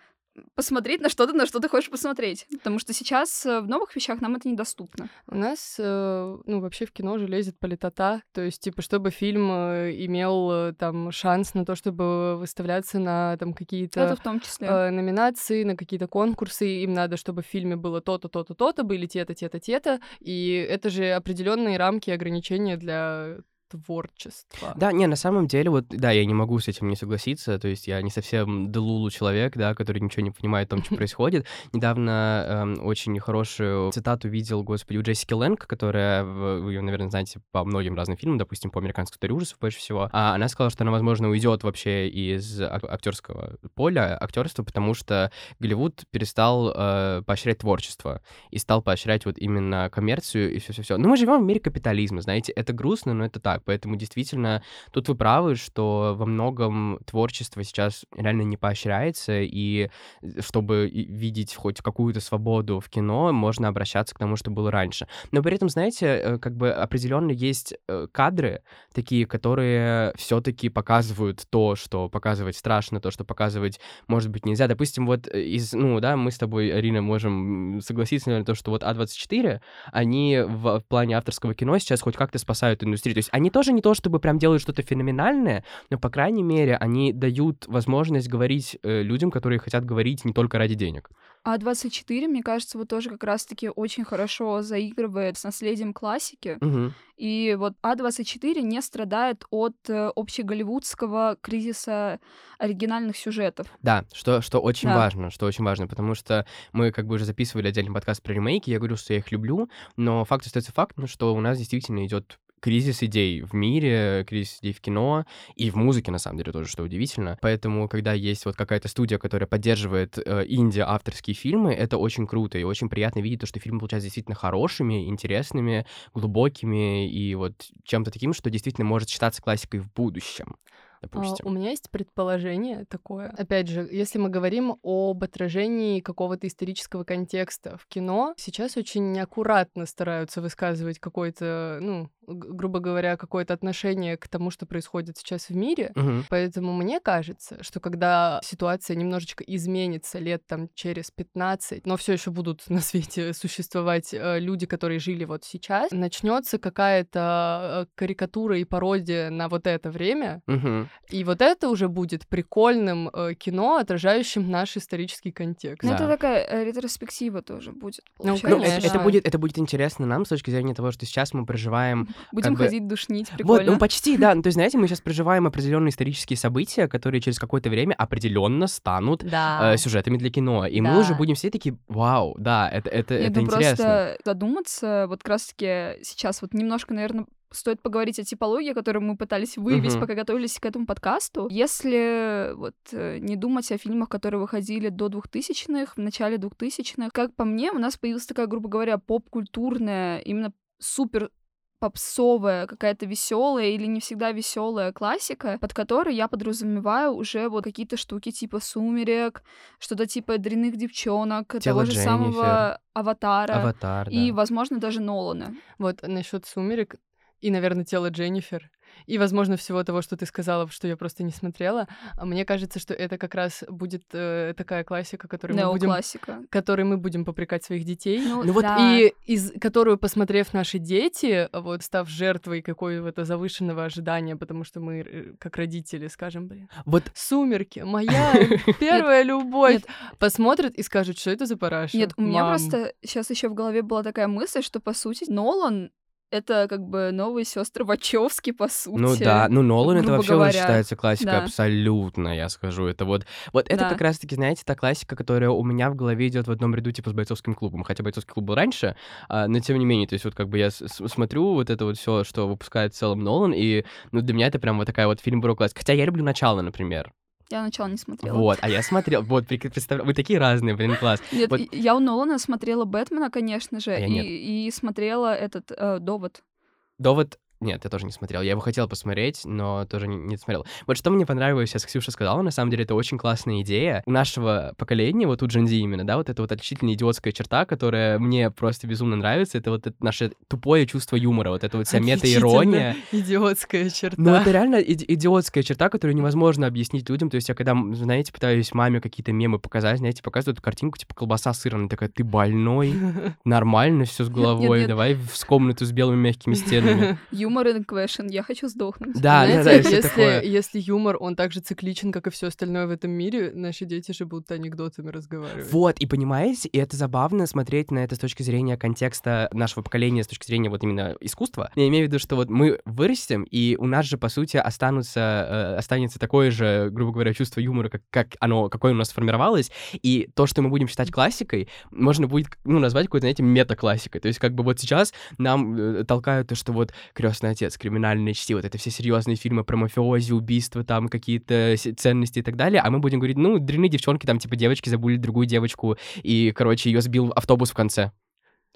посмотреть на что-то, на что ты хочешь посмотреть. Потому что сейчас э, в новых вещах нам это недоступно. У нас, э, ну, вообще в кино же лезет политота. То есть, типа, чтобы фильм э, имел там шанс на то, чтобы выставляться на там какие-то... Это в том числе. номинации, на какие-то конкурсы. Им надо, чтобы в фильме было то-то, то-то, то-то, были те-то, те-то, те-то. И это же определенные рамки ограничения для творчество. Да, не, на самом деле, вот, да, я не могу с этим не согласиться, то есть я не совсем делулу человек, да, который ничего не понимает о том, что происходит. Недавно эм, очень хорошую цитату видел, господи, у Джессики Лэнг, которая, вы ее, наверное, знаете по многим разным фильмам, допустим, по американской истории ужасов больше всего, а она сказала, что она, возможно, уйдет вообще из актерского поля, актерства, потому что Голливуд перестал э, поощрять творчество и стал поощрять вот именно коммерцию и все-все-все. Но мы живем в мире капитализма, знаете, это грустно, но это так так. Поэтому действительно тут вы правы, что во многом творчество сейчас реально не поощряется, и э, чтобы видеть хоть какую-то свободу в кино, можно обращаться к тому, что было раньше. Но при этом, знаете, э, как бы определенно есть э, кадры такие, которые все-таки показывают то, что показывать страшно, то, что показывать, может быть, нельзя. Допустим, вот из, ну, да, мы с тобой, Арина, можем согласиться, наверное, то, что вот А24, они в плане авторского кино сейчас хоть как-то спасают индустрию. То есть они они тоже не то, чтобы прям делают что-то феноменальное, но, по крайней мере, они дают возможность говорить э, людям, которые хотят говорить не только ради денег. А 24, мне кажется, вот тоже как раз-таки очень хорошо заигрывает с наследием классики. Мгм. И вот А24 не страдает от э, общеголливудского кризиса оригинальных сюжетов. Да, что, что очень Да. важно, что очень важно, потому что мы как бы уже записывали отдельный подкаст про ремейки, я говорю, что я их люблю, но факт остается фактом, что у нас действительно идет кризис идей в мире, кризис идей в кино и в музыке, на самом деле, тоже, что удивительно. Поэтому, когда есть вот какая-то студия, которая поддерживает э, инди-авторские фильмы, это очень круто и очень приятно видеть то, что фильмы получаются действительно хорошими, интересными, глубокими и вот чем-то таким, что действительно может считаться классикой в будущем, А, допустим. У меня есть предположение такое. Опять же, если мы говорим об отражении какого-то исторического контекста в кино, сейчас очень неаккуратно стараются высказывать какое-то, ну, грубо говоря, какое-то отношение к тому, что происходит сейчас в мире. Мгм. Поэтому мне кажется, что когда ситуация немножечко изменится лет там через 15, но все еще будут на свете существовать э, люди, которые жили вот сейчас, начнется какая-то э, карикатура и пародия на вот это время, Мгм. и вот это уже будет прикольным э, кино, отражающим наш исторический контекст. Ну, Да. это такая э, ретроспектива тоже будет. Ну, получается. Ну, это, это будет, это будет интересно нам с точки зрения того, что сейчас мы проживаем... Будем бы- ходить душнить, Вот, прикольно. ну почти, да. Ну, то есть, знаете, мы сейчас проживаем определенные исторические события, которые через какое-то время определенно станут Да. э, сюжетами для кино. И мы Да. уже будем все такие, вау, да, это, это, Нет, это ну интересно. просто задуматься, вот как раз-таки сейчас вот немножко, наверное, стоит поговорить о типологии, которую мы пытались выявить, Мгм. пока готовились к этому подкасту. Если вот э, не думать о фильмах, которые выходили до 2000-х, в начале 2000-х, как по мне, у нас появилась такая, грубо говоря, поп-культурная, именно супер попсовая, какая-то веселая или не всегда веселая классика, под которой я подразумеваю уже вот какие-то штуки типа «Сумерек», что-то типа «Дрянных девчонок», Тело того же Дженнифер. самого «Аватара». Аватар, И, да. возможно, даже Нолана. Вот насчет сумерек и, наверное, тело Дженнифер. И, возможно, всего того, что ты сказала, что я просто не смотрела. А Мне кажется, что это как раз будет э, такая классика, которую мы будем которой мы будем попрекать своих детей. Ну вот да. И из которую, посмотрев наши дети, вот став жертвой какого-то завышенного ожидания, потому что мы, э, как родители, скажем, блин, Вот сумерки, моя первая любовь, посмотрят и скажут, что это за параша. Нет, у меня просто сейчас еще в голове была такая мысль, что, по сути, Нолан это как бы новые сестры Вачовски, по сути. Ну да, ну Нолан это вообще говоря. считается классика Да. абсолютно, я скажу. Это вот, вот это Да. как раз-таки, знаете, та классика, которая у меня в голове идет в одном ряду типа с бойцовским клубом. Хотя бойцовский клуб был раньше, а, но тем не менее, то есть вот как бы я смотрю вот это вот все, что выпускает в целом Нолан, и ну для меня это прям вот такая вот фильм классика. Хотя я люблю начало, например. Я начало не смотрела. Вот, а я смотрел, вот, прик- представля- вы такие разные, блин, класс. Нет, Вот- я у Нолана смотрела Бэтмена, конечно же, А и, и смотрела этот э, Довод. Довод... Нет, я тоже не смотрел. Я его хотел посмотреть, но тоже не, не смотрел. Вот что мне понравилось, сейчас Ксюша сказала, на самом деле это очень классная идея. У нашего поколения, вот у Gen Z именно, да, вот это вот отличительная идиотская черта, которая мне просто безумно нравится, это вот это наше тупое чувство юмора, вот это вот вся мета-ирония. Идиотская черта. Ну, это реально иди- идиотская черта, которую невозможно объяснить людям. То есть я когда, знаете, пытаюсь маме какие-то мемы показать, знаете, показывают картинку, типа колбаса сыра, она такая, ты больной, нормально все с головой, давай в комнату с белыми мягкими стенами. Юмор and question. Я хочу сдохнуть. Да, да, Знаете, да, и если, такое. если юмор, он так же цикличен, как и все остальное в этом мире, наши дети же будут анекдотами разговаривать. Вот, и понимаете, и это забавно смотреть на это с точки зрения контекста нашего поколения, с точки зрения вот именно искусства. Я имею в виду, что вот мы вырастем, и у нас же, по сути, останутся, э, останется такое же, грубо говоря, чувство юмора, как, как оно, какое у нас сформировалось, и то, что мы будем считать классикой, можно будет, ну, назвать какой-то, знаете, мета-классикой. То есть, как бы вот сейчас нам э, толкают то, что вот «Крестный отец», «Криминальное чтиво», вот это все серьезные фильмы про мафиози, убийства, там, какие-то ценности и так далее, а мы будем говорить, ну, дрянные девчонки, там, типа, девочки забыли другую девочку, и, короче, ее сбил автобус в конце.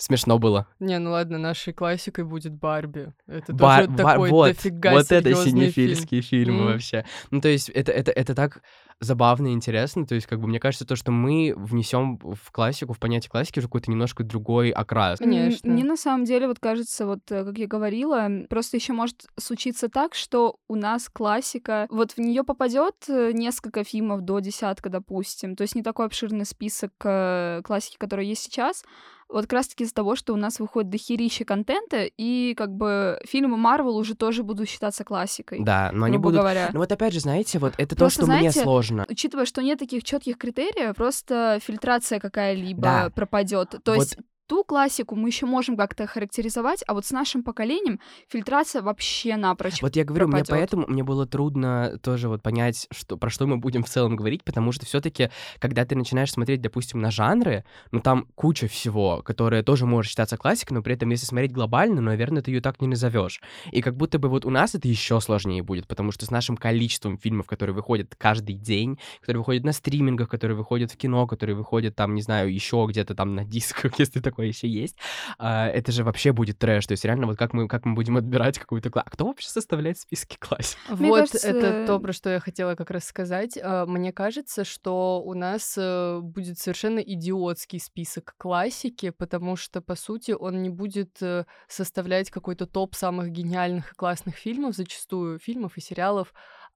Смешно было. Не, ну ладно, нашей классикой будет Барби. Это Бар- тоже бар- такой вот, дофига вот это серьёзный фильм. синефильские фильмы Мгм. вообще. Ну, то есть это, это, это так забавно и интересно. То есть, как бы, мне кажется, то, что мы внесем в классику, в понятие классики уже какой-то немножко другой окрас. Конечно. Мне на самом деле вот кажется, вот э, как я говорила, просто еще может случиться так, что у нас классика, вот в нее попадет э, несколько фильмов до десятка, допустим, то есть не такой обширный список э, классики, который есть сейчас. Вот как раз-таки из-за того, что у нас выходит дохерища контента, и как бы фильмы Марвел уже тоже будут считаться классикой. Да, но они будут... говоря. Ну вот опять же, знаете, вот это Просто, то, что мне знаете, сложно. Учитывая, что нет таких четких критериев, просто фильтрация какая-либо Да. пропадет. То Вот есть ту классику мы еще можем как-то характеризовать, а вот с нашим поколением фильтрация вообще напрочь. Вот я говорю, мне пропадёт. поэтому мне было трудно тоже вот понять, что, про что мы будем в целом говорить, потому что все-таки, когда ты начинаешь смотреть, допустим, на жанры, ну там куча всего, которое тоже может считаться классикой, но при этом, если смотреть глобально, ну, наверное, ты ее так не назовешь. И как будто бы вот у нас это еще сложнее будет, потому что с нашим количеством фильмов, которые выходят каждый день, которые выходят на стримингах, которые выходят в кино, которые выходят там, не знаю, еще где-то там на дисках, если такое еще есть, а, это же вообще будет трэш. То есть реально вот как мы, как мы будем отбирать какую-то классику. Кто вообще составляет списки классик? Мне Вот кажется, это то, про что я хотела как раз сказать. А, Мне кажется, что у нас э, будет совершенно идиотский список классики, потому что, по сути, он не будет э, составлять какой-то топ самых гениальных и классных фильмов, зачастую фильмов и сериалов.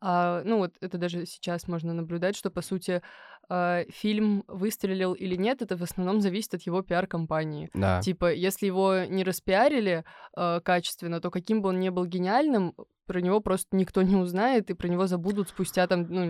А, ну вот это даже сейчас можно наблюдать, что, по сути, а, фильм выстрелил или нет, это в основном зависит от его пиар-компании. Да. Типа, если его не распиарили э, качественно, то каким бы он ни был гениальным, про него просто никто не узнает, и про него забудут спустя там, ну,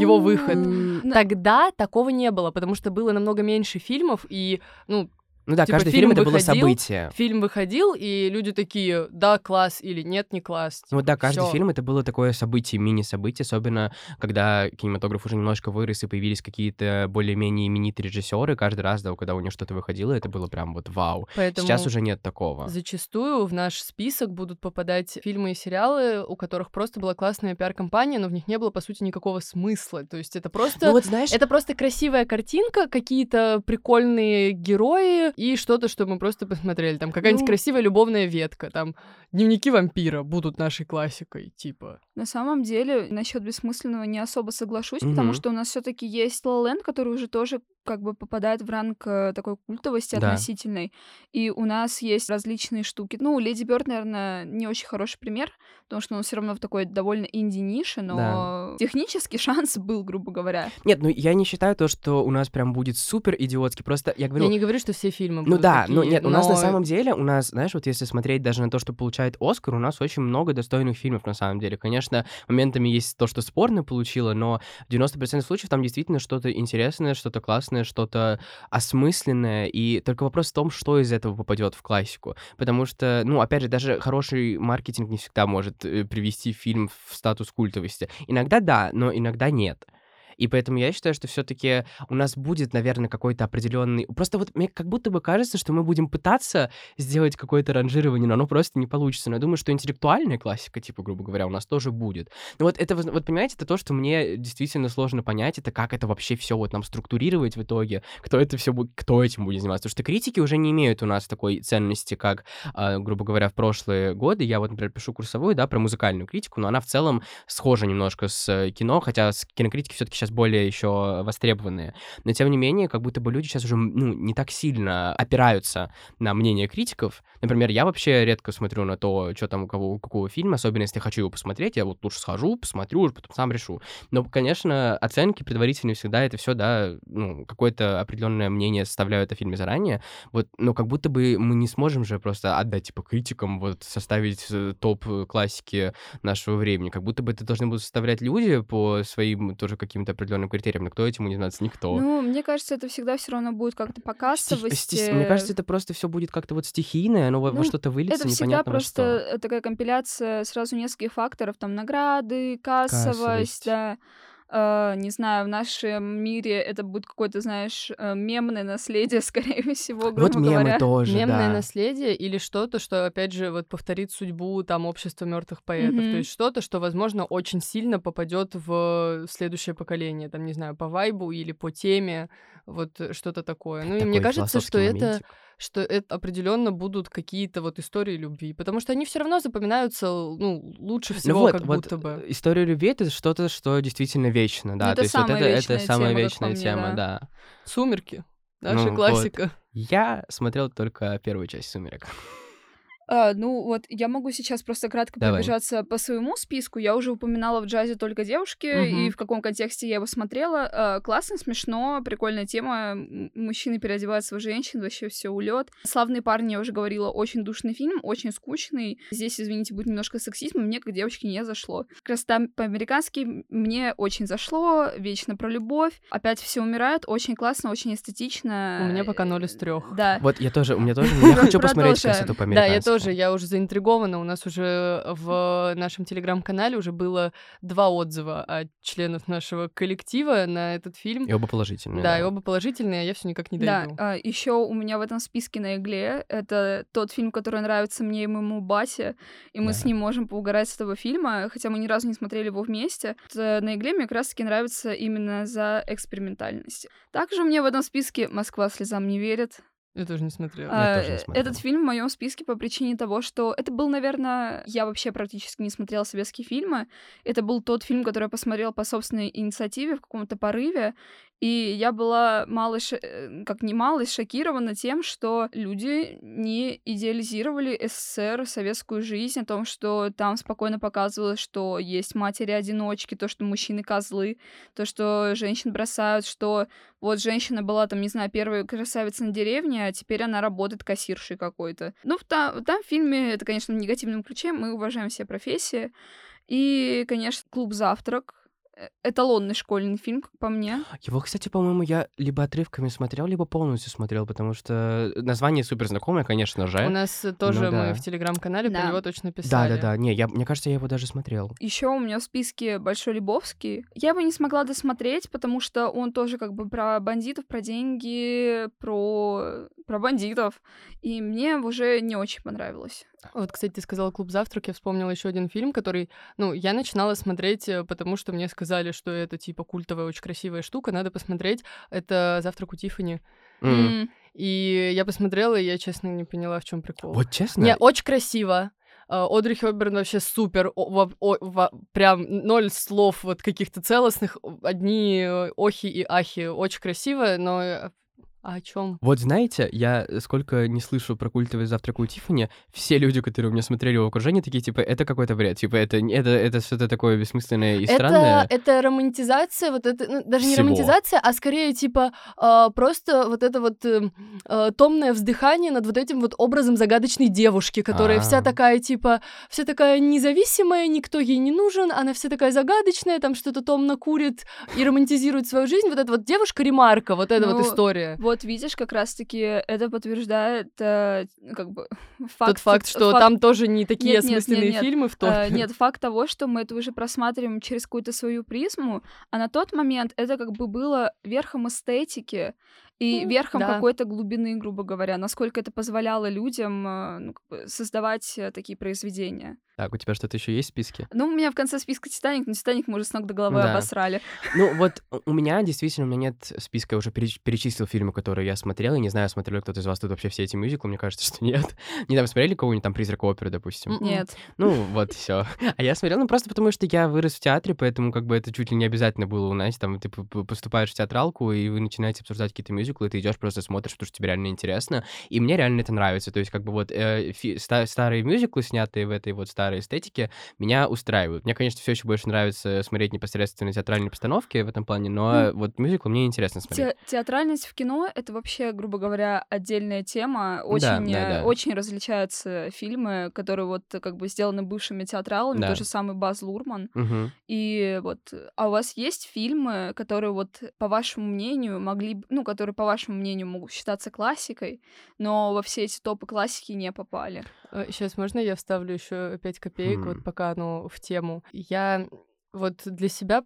его Ну, выход. м, Тогда такого не было, потому что было намного меньше фильмов, и, ну, Ну да, Типа, каждый фильм фильм это было выходил, событие. фильм выходил, и люди такие, да, класс, или нет, не класс. Ну вот да, каждый Всё. фильм это было такое событие, мини-событие, особенно когда кинематограф уже немножко вырос и появились какие-то более-менее именитые режиссеры. Каждый раз, да, когда у него что-то выходило, это было прям вот вау. Поэтому Сейчас уже нет такого. Зачастую в наш список будут попадать фильмы и сериалы, у которых просто была классная пиар-компания, но в них не было, по сути, никакого смысла. То есть это просто... Ну вот знаешь, Это просто красивая картинка, какие-то прикольные герои и что-то, что мы просто посмотрели. Там какая-нибудь Ну- красивая любовная ветка, там дневники вампира будут нашей классикой, типа. На самом деле, насчет бессмысленного не особо соглашусь, потому Мгм. что у нас все-таки есть Land, который уже тоже как бы попадает в ранг э, такой культовости Да. относительной. И у нас есть различные штуки. Ну, Леди Бёрд, наверное, не очень хороший пример, потому что он все равно в такой довольно инди-нише, но технически шанс был, грубо говоря. нет, ну я не считаю то, что у нас прям будет супер идиотский. Просто я говорю, Я не говорю, что все фильмы Ну будут да, такие, ну нет, у нас на но самом деле, у нас, знаешь, вот если смотреть даже на то, что получает Оскар, у нас очень много достойных фильмов на самом деле. Конечно, моментами есть то, что спорно получило, но в 90% случаев там действительно что-то интересное, что-то классное, что-то осмысленное, и только вопрос в том, что из этого попадет в классику. Потому что, ну, опять же, даже хороший маркетинг не всегда может э, привести фильм в статус культовости. Иногда да, но иногда нет. И поэтому я считаю, что все-таки у нас будет, наверное, какой-то определенный. Просто вот мне как будто бы кажется, что мы будем пытаться сделать какое-то ранжирование, но оно просто не получится. Но я думаю, что интеллектуальная классика, типа, грубо говоря, у нас тоже будет. Но вот это, вот понимаете, это то, что мне действительно сложно понять, это как это вообще все вот нам структурировать в итоге, кто это все будет, кто этим будет заниматься. Потому что критики уже не имеют у нас такой ценности, как, а, грубо говоря, в прошлые годы. Я вот, например, пишу курсовую, да, про музыкальную критику, но она в целом схожа немножко с э, кино, хотя кинокритики все-таки сейчас более еще востребованные. Но тем не менее, как будто бы люди сейчас уже ну, не так сильно опираются на мнение критиков. Например, я вообще редко смотрю на то, что там у кого у какого фильма, особенно если хочу его посмотреть, я вот лучше схожу, посмотрю, уже потом сам решу. Но, конечно, оценки предварительные всегда это все, да, ну, какое-то определенное мнение составляют о фильме заранее. Вот, но как будто бы мы не сможем же просто отдать, типа, критикам, вот, составить э, топ э, классики нашего времени. Как будто бы это должны будут составлять люди по своим тоже каким-то определенным критериям. Но кто этим будет заниматься? Никто. Ну, мне кажется, это всегда все равно будет как-то по Стих- кассовости. стих- Мне кажется, это просто все будет как-то вот стихийное, оно во, во Ну, что-то выльется, Это всегда просто что. э, такая компиляция сразу нескольких факторов, там награды, кассовость, Кассовость. да. Э, не знаю, в нашем мире это будет какое-то, знаешь, э, мемное наследие, скорее всего, грубо Вот мемы говоря. тоже, Мемное да. наследие или что-то, что, опять же, вот повторит судьбу там общества мертвых поэтов. Мгм. То есть что-то, что, возможно, очень сильно попадет в следующее поколение. Там, не знаю, по вайбу или по теме, вот э, что-то такое. Ну и мне Такой кажется, что философский это, моментик. Что это определенно будут какие-то вот истории любви, потому что они все равно запоминаются, ну, лучше Ну всего, вот, как вот будто бы. э, история любви это что-то, что действительно вечно, да. это То есть вот это, это самая тема, вечная мне, тема, да. да. Сумерки. Наша Ну вот. классика. Я смотрел только первую часть «Сумерек». А, ну вот я могу сейчас просто кратко Давай. пробежаться по своему списку. Я уже упоминала в джазе только девушки, Мгм. и в каком контексте я его смотрела. А, классно, смешно, прикольная тема. Мужчины переодеваются в женщин, вообще все улет. Славные парни, я уже говорила, очень душный фильм, очень скучный. Здесь, извините, будет немножко сексизма, мне как девочке не зашло. Как раз там по-американски мне очень зашло, вечно про любовь. Опять все умирают, очень классно, очень эстетично. У меня пока ноль из трех. Да. Вот я тоже, у меня тоже, я хочу посмотреть Продолжаем. эту Да, по-американски. я тоже, я уже заинтригована. У нас уже в нашем телеграм-канале уже было два отзыва от членов нашего коллектива на этот фильм. И оба положительные. Да, и оба положительные, а я все никак не дойду. Да, еще у меня в этом списке на игле это тот фильм, который нравится мне и моему бате, и мы Да. с ним можем поугарать с этого фильма, хотя мы ни разу не смотрели его вместе. Это на игле мне как раз-таки нравится именно за экспериментальность. Также мне в этом списке «Москва слезам не верит». Я тоже не смотрела. Я тоже не А, смотрел. Этот фильм в моем списке по причине того, что это был, наверное, я вообще практически не смотрела советские фильмы. Это был тот фильм, который я посмотрела по собственной инициативе в каком-то порыве, и я была мало, ш- э, как не мало, шокирована тем, что люди не идеализировали СССР, советскую жизнь, о том, что там спокойно показывалось, что есть матери-одиночки, то, что мужчины козлы, то, что женщин бросают, что вот женщина была там, не знаю, первой красавицей на деревне, а теперь она работает кассиршей какой-то. Ну, в та- там в фильме это, конечно, в негативном ключе, мы уважаем все профессии. И, конечно, «Клуб завтрак». Э, Эталонный школьный фильм, как по мне. Его, кстати, по-моему, я либо отрывками смотрел, либо полностью смотрел, потому что название супер знакомое, конечно же. У нас э, тоже Ну да. мы в телеграм-канале про Да. него точно Да, писали. да, да. Не, я, мне кажется, я его даже смотрел. Еще у меня в списке Большой Лебовский. Я бы не смогла досмотреть, потому что он тоже как бы про бандитов, про деньги, про, про бандитов. И мне уже не очень понравилось. Вот, кстати, ты сказала «Клуб завтрак», я вспомнила еще один фильм, который, ну, я начинала смотреть, э, потому что мне сказали, что это, типа, культовая, очень красивая штука, надо посмотреть. Это «Завтрак у Тиффани». М. И я посмотрела, и я, честно, не поняла, в чем прикол. Вот честно? Не, очень красиво. А, Одри Хёбберн вообще супер, о- о- во- прям ноль слов вот каких-то целостных, одни э, охи и ахи. Очень красиво, но э, а о чем? Вот знаете, я сколько не слышу про культовый завтрак у Тиффани, все люди, которые у меня смотрели в окружении, такие, типа, это какой-то бред, типа, это, не- это, это что-то такое бессмысленное и странное. Это, это романтизация, вот это, ну, даже не Всего. романтизация, а скорее типа а, просто вот это вот а, томное вздыхание над вот этим вот образом загадочной девушки, которая вся А. такая типа, вся такая независимая, никто ей не нужен, она вся такая загадочная, там что-то томно курит и романтизирует свою жизнь. Вот эта вот девушка-ремарка, вот эта вот Ну, история. Вот видишь, как раз-таки это подтверждает э, как бы факт... Тот факт, что факт- там тоже не такие Нет, нет, нет, осмысленные нет. фильмы в Э, топе. Нет, факт того, что мы это уже просматриваем через какую-то свою призму, а на тот момент это как бы было верхом эстетики и верхом да. какой-то глубины, грубо говоря, насколько это позволяло людям э, ну, как бы создавать э, такие произведения. Так, у тебя что-то еще есть в списке? Ну, у меня в конце списка «Титаник», но «Титаник» мы уже с ног до головы Да. обосрали. Ну, вот у- меня действительно, у меня нет списка, я уже переч- перечислил фильмы, которые я смотрел, и не знаю, смотрел ли кто-то из вас тут вообще все эти мюзиклы, мне кажется, что нет. Недавно смотрели кого-нибудь там «Призрак оперы», допустим? М-м. Нет. Ну, вот, все. А я смотрел, ну, просто потому что я вырос в театре, поэтому как бы это чуть ли не обязательно было у нас. Там ты поступаешь в театралку, и вы начинаете обсуждать какие-то мюзиклы, и ты идешь просто смотришь, потому что тебе реально интересно. И мне реально это нравится. То есть, как бы вот э, фи- ста- старые мюзиклы, снятые в этой вот старой эстетике, меня устраивают. Мне, конечно, все еще больше нравится смотреть непосредственно театральные постановки в этом плане, но вот мюзиклы мне интересно смотреть. Те- театральность в кино — это вообще, грубо говоря, отдельная тема. Да, Очень, да, э, да. очень различаются фильмы, которые вот как бы сделаны бывшими театралами, Да. тот же самый Баз Лурман. Мгм. И вот, а у вас есть фильмы, которые вот, по вашему мнению, могли, ну, которые, по вашему мнению, могут считаться классикой, но во все эти топы классики не попали? Сейчас можно я вставлю еще 5 копеек, Хм. вот пока оно в тему. Я вот для себя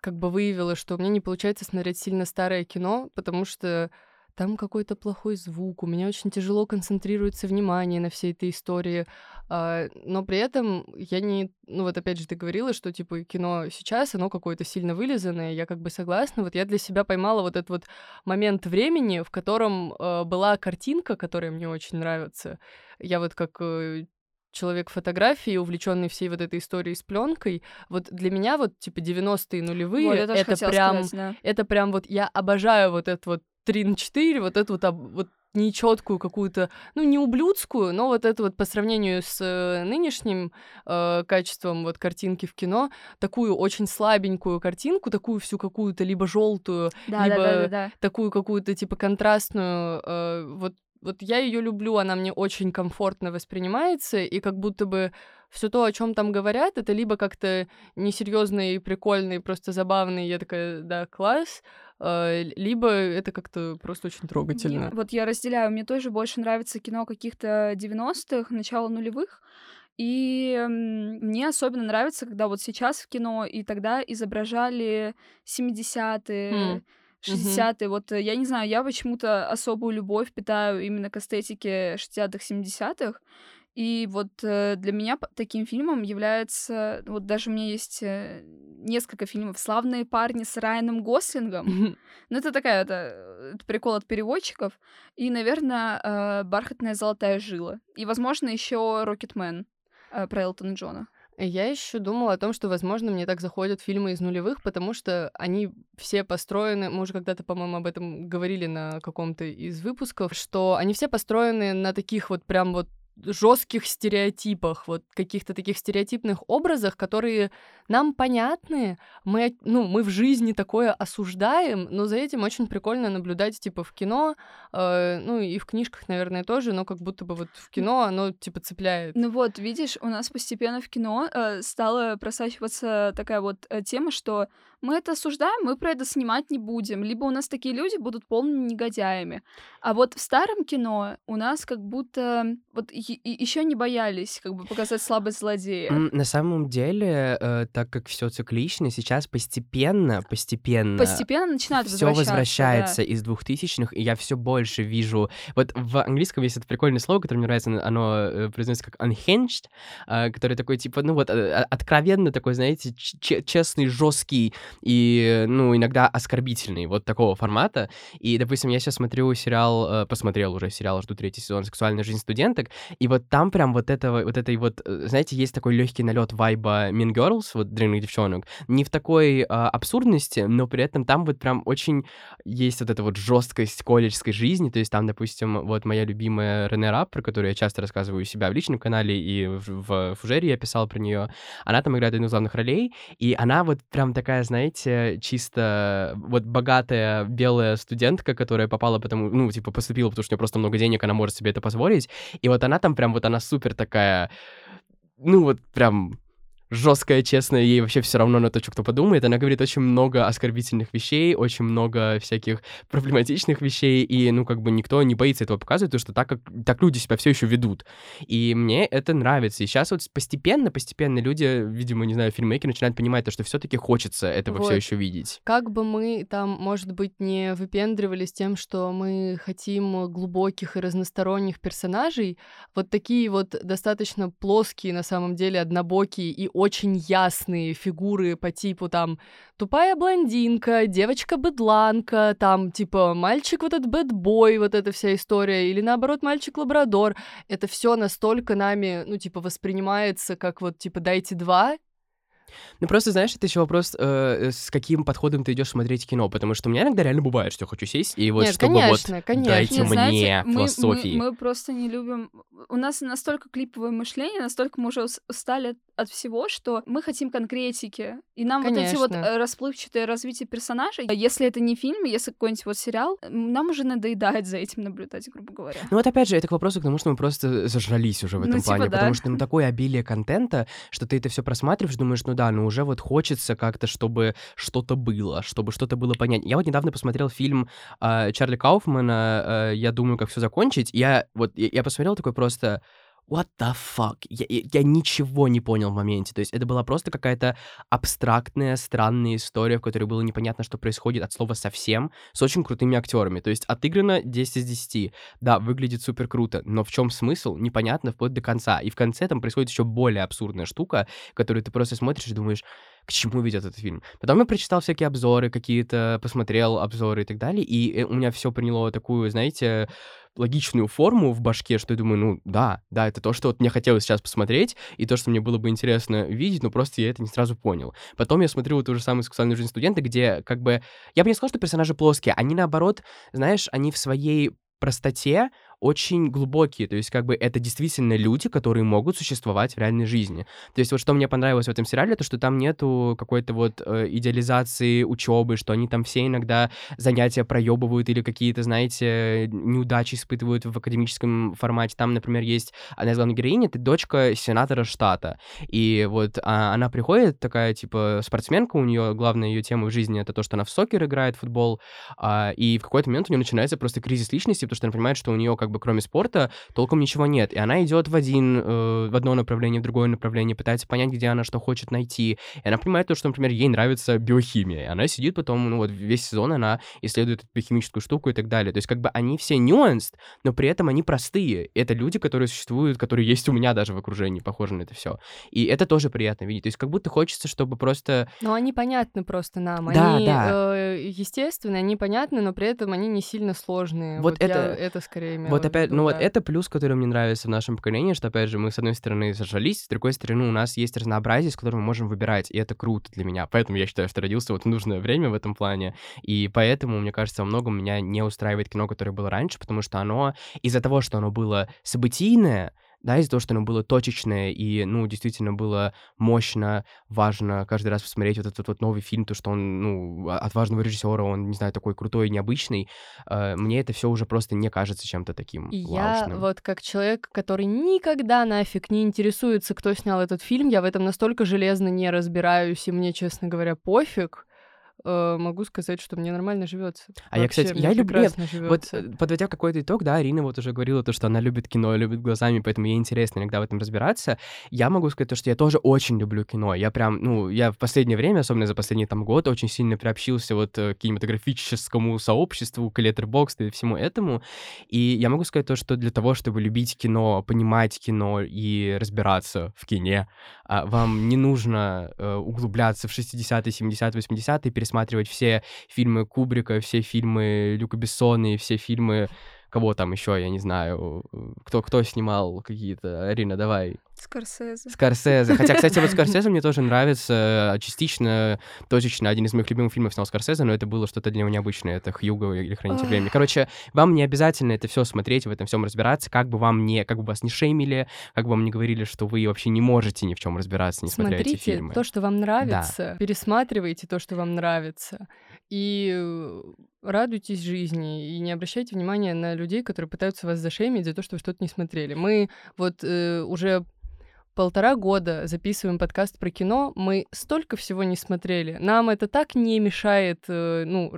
как бы выявила, что у меня не получается смотреть сильно старое кино, потому что там какой-то плохой звук, у меня очень тяжело концентрируется внимание на всей этой истории, а, но при этом я не... Ну вот опять же ты говорила, что типа кино сейчас, оно какое-то сильно вылизанное, я как бы согласна, вот я для себя поймала вот этот вот момент времени, в котором э, была картинка, которая мне очень нравится. Я вот как э, человек фотографии, увлеченный всей вот этой историей с пленкой, вот для меня вот типа 90-е нулевые, Вот, это прям, сказать, да. это прям вот я обожаю вот это вот 3 на 4, вот эту вот, вот нечеткую какую-то, ну, не ублюдскую, но вот это вот по сравнению с э, нынешним э, качеством вот картинки в кино, такую очень слабенькую картинку, такую всю какую-то либо желтую, Да, либо да, да, да, да. такую какую-то типа контрастную, э, вот вот я ее люблю, она мне очень комфортно воспринимается, и как будто бы все то, о чем там говорят, это либо как-то прикольно, и просто забавно, и я такая, да, класс, э, либо это как-то просто очень трогательно. Мне- вот я разделяю, мне тоже больше нравится кино каких-то 90-х, начала нулевых. И мне особенно нравится, когда вот сейчас в кино и тогда изображали 70-е, М, 60-е. Вот э, я не знаю, я почему-то особую любовь питаю именно к эстетике 60-х, 70-х. И вот э, для меня таким фильмом является... Вот даже у меня есть э, несколько фильмов «Славные парни» с Райаном Гослингом. Ну, это такая, это, это прикол от переводчиков. И, наверное, э, «Бархатная золотая жила». И, возможно, еще «Рокетмен» про Элтона Джона. Я еще думала о том, что, возможно, мне так заходят фильмы из нулевых, потому что они все построены, мы уже когда-то, по-моему, об этом говорили на каком-то из выпусков, что они все построены на таких вот прям вот жестких стереотипах, вот каких-то таких стереотипных образах, которые нам понятны, мы, ну, мы в жизни такое осуждаем, но за этим очень прикольно наблюдать, типа, в кино, э, ну, и в книжках, наверное, тоже, но как будто бы вот в кино оно, типа, цепляет. Ну вот, видишь, у нас постепенно в кино э, стала просачиваться такая вот э, тема, что мы это осуждаем, мы про это снимать не будем. Либо у нас такие люди будут полными негодяями. А вот в старом кино у нас как будто вот еще не боялись как бы показать слабость злодея. На самом деле, э, так как все циклично, сейчас постепенно, постепенно Постепенно начинают все возвращается да. из двухтысячных, и я все больше вижу. Вот в английском есть это прикольное слово, которое мне нравится, оно э, произносится как unhinged, э, который такой типа, ну вот э, откровенно такой, знаете, честный, жесткий и, ну иногда оскорбительный, вот такого формата. И, допустим, я сейчас смотрю сериал, э, посмотрел уже сериал, жду третий сезон "Сексуальная жизнь студенток", и вот там прям вот этого, вот этой вот, э, знаете, есть такой легкий налет вайба Mean Girls, вот древних девчонок, не в такой а, абсурдности, но при этом там вот прям очень есть вот эта вот жесткость колледжской жизни, то есть там, допустим, вот моя любимая Рене Рап, про которую я часто рассказываю у себя в личном канале, и в, в Фужере я писал про нее, она там играет одну из главных ролей, и она вот прям такая, знаете, чисто вот богатая белая студентка, которая попала потому, ну, типа, поступила, потому что у нее просто много денег, она может себе это позволить, и вот она там прям вот она супер такая, ну, вот прям жесткая, честная, ей вообще все равно на то, что кто подумает. Она говорит очень много оскорбительных вещей, очень много всяких проблематичных вещей, и, ну, как бы никто не боится этого показывать, потому что так, как, так люди себя все еще ведут. И мне это нравится. И сейчас вот постепенно, постепенно люди, видимо, не знаю, фильмейкеры начинают понимать то, что все-таки хочется этого Вот. все еще видеть. Как бы мы там, может быть, не выпендривались тем, что мы хотим глубоких и разносторонних персонажей, вот такие вот достаточно плоские, на самом деле, однобокие и очень ясные фигуры по типу там тупая блондинка, девочка-быдланка, там типа мальчик вот этот бэтбой, вот эта вся история, или наоборот мальчик-лабрадор. Это все настолько нами, ну, типа, воспринимается как вот, типа, дайте два, Ну, просто, знаешь, это еще вопрос, э, с каким подходом ты идешь смотреть кино, потому что у меня иногда реально бывает, что я хочу сесть, и вот Нет, чтобы конечно, вот конечно. дайте Нет, мне знаете, мы- философии. Мы, мы просто не любим... У нас настолько клиповое мышление, настолько мы уже ус- устали от, от всего, что мы хотим конкретики. И нам вот эти вот Конечно. э, расплывчатые развитие персонажей, если это не фильм, если какой-нибудь вот сериал, нам уже надоедает за этим наблюдать, грубо говоря. Ну вот опять же, это к вопросу к тому, что мы просто зажрались уже в Ну, этом типа плане, да. потому что ну такое обилие контента, что ты это все просматриваешь, думаешь, ну да, ну уже вот хочется как-то, чтобы что-то было, чтобы что-то было понятно. Я вот недавно посмотрел фильм а, Чарли Кауфмана а, «Я думаю, как все закончить». Я вот я, я посмотрел такой просто What the fuck? Я, я, ничего не понял в моменте. То есть это была просто какая-то абстрактная, странная история, в которой было непонятно, что происходит от слова совсем, с очень крутыми актерами. То есть отыграно 10 из 10. Да, выглядит супер круто, но в чем смысл, непонятно вплоть до конца. И в конце там происходит еще более абсурдная штука, которую ты просто смотришь и думаешь, к чему ведет этот фильм. Потом я прочитал всякие обзоры какие-то, посмотрел обзоры и так далее, и э, у меня все приняло такую, знаете, логичную форму в башке, что я думаю, ну да, да, это то, что вот мне хотелось сейчас посмотреть, и то, что мне было бы интересно видеть, но просто я это не сразу понял. Потом я смотрю вот ту же самую «Сексуальную жизнь студента», где как бы... Я бы не сказал, что персонажи плоские, они наоборот, знаешь, они в своей простоте очень глубокие, то есть как бы это действительно люди, которые могут существовать в реальной жизни. То есть вот что мне понравилось в этом сериале, то что там нету какой-то вот э, идеализации учебы, что они там все иногда занятия проебывают или какие-то, знаете, неудачи испытывают в академическом формате. Там, например, есть одна из главных героинь, это дочка сенатора штата, и вот а, она приходит такая типа спортсменка, у нее главная ее тема в жизни это то, что она в сокер играет, в футбол, а, и в какой-то момент у нее начинается просто кризис личности, потому что она понимает, что у нее как бы кроме спорта толком ничего нет. И она идет в один, э, в одно направление, в другое направление, пытается понять, где она что хочет найти. И она понимает то, что, например, ей нравится биохимия. И она сидит потом, ну вот весь сезон она исследует эту биохимическую штуку и так далее. То есть как бы они все нюанс, но при этом они простые. Это люди, которые существуют, которые есть у меня даже в окружении, похоже на это все. И это тоже приятно видеть. То есть как будто хочется, чтобы просто... Ну, они понятны просто нам. Да, они, да. Э, естественные, они понятны, но при этом они не сильно сложные. Вот это- я это скорее имела Вот опять, ну вот да. это плюс, который мне нравится в нашем поколении, что опять же мы с одной стороны зажались, с другой стороны у нас есть разнообразие, с которым мы можем выбирать, и это круто для меня. Поэтому я считаю, что родился вот в нужное время в этом плане, и поэтому, мне кажется, во многом меня не устраивает кино, которое было раньше, потому что оно из-за того, что оно было событийное, да, из-за того, что оно было точечное и, ну, действительно было мощно, важно каждый раз посмотреть вот этот вот новый фильм, то, что он, ну, от важного режиссера, он, не знаю, такой крутой, необычный, э, мне это все уже просто не кажется чем-то таким И я ваушным. вот как человек, который никогда нафиг не интересуется, кто снял этот фильм, я в этом настолько железно не разбираюсь, и мне, честно говоря, пофиг, э, могу сказать, что мне нормально живется. А я, кстати, я люблю- нет, Вот э, подводя какой-то итог, да, Арина вот уже говорила то, что она любит кино, любит глазами, поэтому ей интересно иногда в этом разбираться. Я могу сказать то, что я тоже очень люблю кино. Я прям, ну, я в последнее время, особенно за последний там год, очень сильно приобщился вот э, к кинематографическому сообществу, к Letterboxd и всему этому. И я могу сказать то, что для того, чтобы любить кино, понимать кино и разбираться в кине, а, вам не нужно углубляться в 60-е, 70-е, 80-е, пересматривать все фильмы Кубрика, все фильмы Люка Бессона и все фильмы кого там еще, я не знаю, кто, кто снимал какие-то. Арина, давай. Скорсезе. Скорсезе. Хотя, кстати, вот Скорсезе мне тоже нравится частично, точечно. Один из моих любимых фильмов снял Скорсезе, но это было что-то для него необычное. Это Хьюго или Хранитель времени. Короче, вам не обязательно это все смотреть, в этом всем разбираться, как бы вам не, как бы вас не шеймили, как бы вам не говорили, что вы вообще не можете ни в чем разбираться, не смотря эти Смотрите фильмы. то, что вам нравится, пересматривайте то, что вам нравится, и э, радуйтесь жизни, и не обращайте внимания на людей, которые пытаются вас зашеймить за то, что вы что-то не смотрели. Мы вот э, уже полтора года записываем подкаст про кино, мы столько всего не смотрели. Нам это так не мешает, э, ну,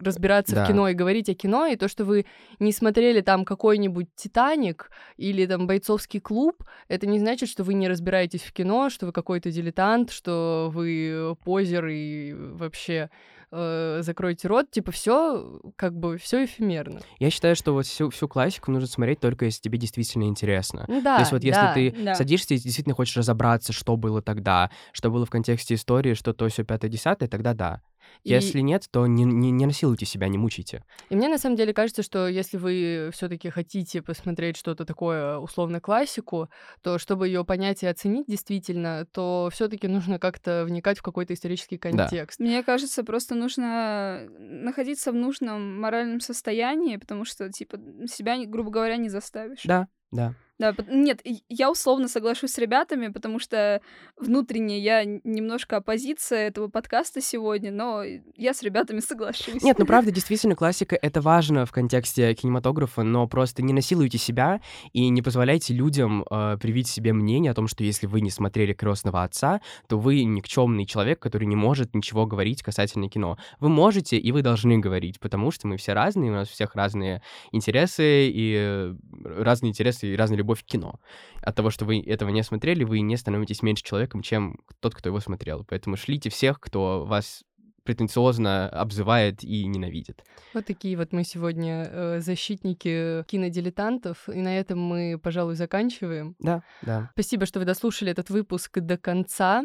разбираться Да. в кино и говорить о кино, и то, что вы не смотрели там какой-нибудь «Титаник» или там «Бойцовский клуб», это не значит, что вы не разбираетесь в кино, что вы какой-то дилетант, что вы позер и вообще э, закройте рот. Типа все как бы все эфемерно. Я считаю, что вот всю, всю классику нужно смотреть только если тебе действительно интересно. Ну да, То есть вот если да. ты да. садишься и действительно хочешь разобраться, что было тогда, что было в контексте истории, что то, все пятое, десятое, тогда да. И- Если нет, то не, не, не насилуйте себя, не мучайте. И мне на самом деле кажется, что если вы все-таки хотите посмотреть что-то такое, условно классику, то чтобы ее понять и оценить действительно, то все-таки нужно как-то вникать в какой-то исторический контекст. Мне кажется, просто нужно находиться в нужном моральном состоянии, потому что, типа, себя, грубо говоря, не заставишь. Да, да. Да, нет, я условно соглашусь с ребятами, потому что внутренне я немножко оппозиция этого подкаста сегодня, но я с ребятами соглашусь. Нет, ну правда, действительно, классика — это важно в контексте кинематографа, но просто не насилуйте себя и не позволяйте людям э, привить себе мнение о том, что если вы не смотрели «Крестного отца», то вы никчемный человек, который не может ничего говорить касательно кино. Вы можете, и вы должны говорить, потому что мы все разные, у нас у всех разные интересы, и э, разные интересы, и разная любовь к кино. От того, что вы этого не смотрели, вы не становитесь меньше человеком, чем тот, кто его смотрел. Поэтому шлите всех, кто вас претенциозно обзывает и ненавидит. Вот такие вот мы сегодня э, защитники кинодилетантов, и на этом мы, пожалуй, заканчиваем. Да, да. Спасибо, что вы дослушали этот выпуск до конца.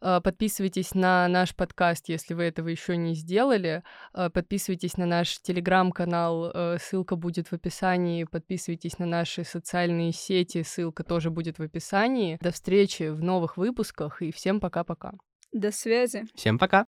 Э, Подписывайтесь на наш подкаст, если вы этого еще не сделали. Э, Подписывайтесь на наш телеграм-канал, э, ссылка будет в описании. Подписывайтесь на наши социальные сети, ссылка тоже будет в описании. До встречи в новых выпусках и всем пока-пока. До связи. Всем пока!